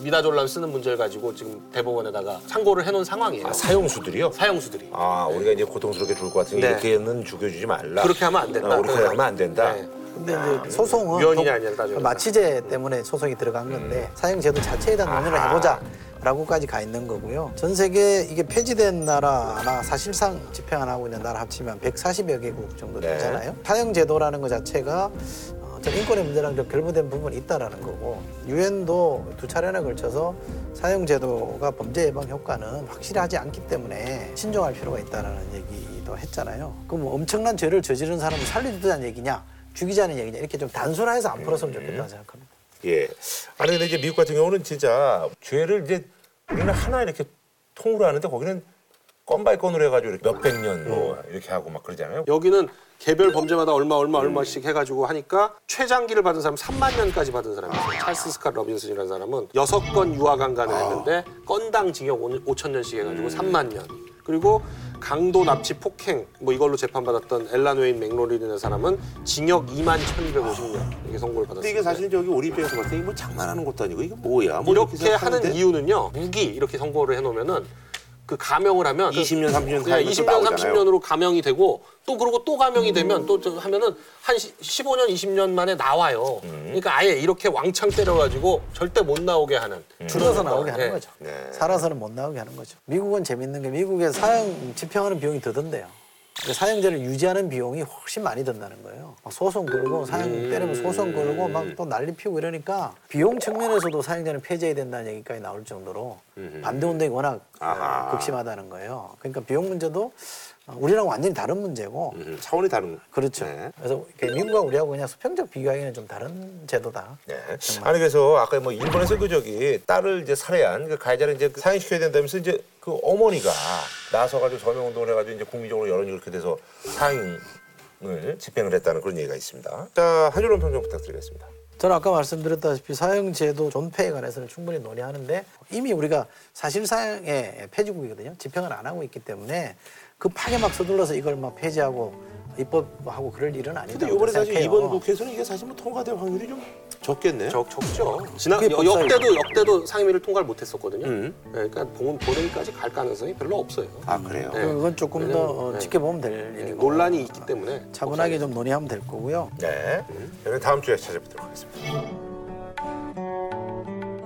미다졸람 쓰는 문제를 가지고 지금 대법원에다가 상고를 해놓은 상황이에요. 아, 사용수들이요? 사형수들이. 아, 우리가 이제 고통스럽게 죽을 것 같으니 네. 이렇게는 죽여주지 말라. 그렇게 하면 안 된다. 아, 그렇게 하면 안 된다. 네. 근데 이제 소송은 위헌이냐 또 아니냐를 따져야 마취제 때문에 소송이 들어간 건데 사형제도 자체에 대한 논의를 아하. 해보자 라고까지 가 있는 거고요. 전 세계 이게 폐지된 나라나 사실상 집행 안 하고 있는 나라 합치면 140여 개국 정도 네. 되잖아요. 사형 제도라는 것 자체가 어, 전 인권의 문제랑 좀 결부된 부분이 있다라는 거고 유엔도 두 차례나 걸쳐서 사형 제도가 범죄 예방 효과는 확실하지 않기 때문에 신중할 필요가 있다라는 얘기도 했잖아요. 그럼 뭐 엄청난 죄를 저지른 사람을 살려주자는 얘기냐, 죽이자는 얘기냐 이렇게 좀 단순화해서 안 풀었으면 좋겠다고 생각합니다. 예. 아니 근데 이제 미국 같은 경우는 진짜 죄를 이제 우리는 하나 이렇게 통으로 하는데 거기는 건 by 건으로 해가지고 이렇게 몇백 년 뭐 이렇게 하고 막 그러잖아요. 여기는 개별 범죄마다 얼마 얼마 얼마씩 해가지고 하니까 최장기를 받은 사람 3만 년까지 받은 사람이 있어요. 찰스 스캇 러빈슨이라는 사람은 여섯 건 유아 강간을 했는데 건당 징역 5천 년씩 해가지고 3만 년. 그리고 강도 납치 폭행 뭐 이걸로 재판받았던 엘란 웨인 맥로린이라는 사람은 징역 2만 1,250년 이게 선고를 근데 받았습니다. 이게 사실 저기 우리 입장에서 봤을 때 뭐 장난하는 것도 아니고 이게 뭐야? 뭐 이렇게 생각하는데 하는 이유는요. 무기 이렇게 선고를 해놓으면은 그 감형을 하면 20년, 30년 그, 또 20년, 나오잖아요. 30년으로 감형이 되고 또 그러고 또 감형이 되면 또 저 하면은 한 시- 15년, 20년 만에 나와요. 음. 그러니까 아예 이렇게 왕창 때려가지고 절대 못 나오게 하는. 줄어서 나오게 하는 네. 거죠. 네. 살아서는 못 나오게 하는 거죠. 미국은 재밌는 게 미국에 사형 집행하는 비용이 더 든대요. 근데 사형제를 유지하는 비용이 훨씬 많이 든다는 거예요. 막 소송 걸고 사형 때리면 소송 걸고 막 또 난리 피우고 이러니까 비용 측면에서도 사형제는 폐지해야 된다는 얘기까지 나올 정도로 반대 운동이 워낙 아하. 극심하다는 거예요. 그러니까 비용 문제도 우리랑 완전히 다른 문제고 음, 차원이 다른 그렇죠. 네. 그래서 미국과 우리하고 그냥 수평적 비교하기는 좀 다른 제도다. 네. 아니 그래서 아까 뭐 일본에서 그 저기 딸을 이제 살해한 그 가해자를 이제 그 사형시켜야 된다면서 이제 그 어머니가 나서가지고 서명 운동을 해가지고 이제 국민적으로 여론이 그렇게 돼서 사형을 집행을 했다는 그런 얘기가 있습니다. 자 한준원 평론 부탁드리겠습니다. 저는 아까 말씀드렸다시피 사형제도 존폐에 관해서는 충분히 논의하는데 이미 우리가 사실 사형의 폐지국이거든요. 집행을 안 하고 있기 때문에 급하게 막 서둘러서 이걸 막 폐지하고 입법하고 그럴 일은 아니다. 근데 이번에 사실 이번 국회에서는 이게 사실 뭐 통과될 확률이 좀 적겠네. 적, 적죠. 지난 그게 여-. 역대도 역대도 상임위를 통과를 못했었거든요. 음. 네, 그러니까 본, 본회의까지 갈 가능성이 별로 없어요. 아 그래요. 네. 그건 조금 더 어, 네. 지켜보면 될 네, 일이고 논란이 있기 때문에 차분하게 좀 논의하면 될 거고요. 네. 그러면 다음 주에 찾아뵙도록 하겠습니다.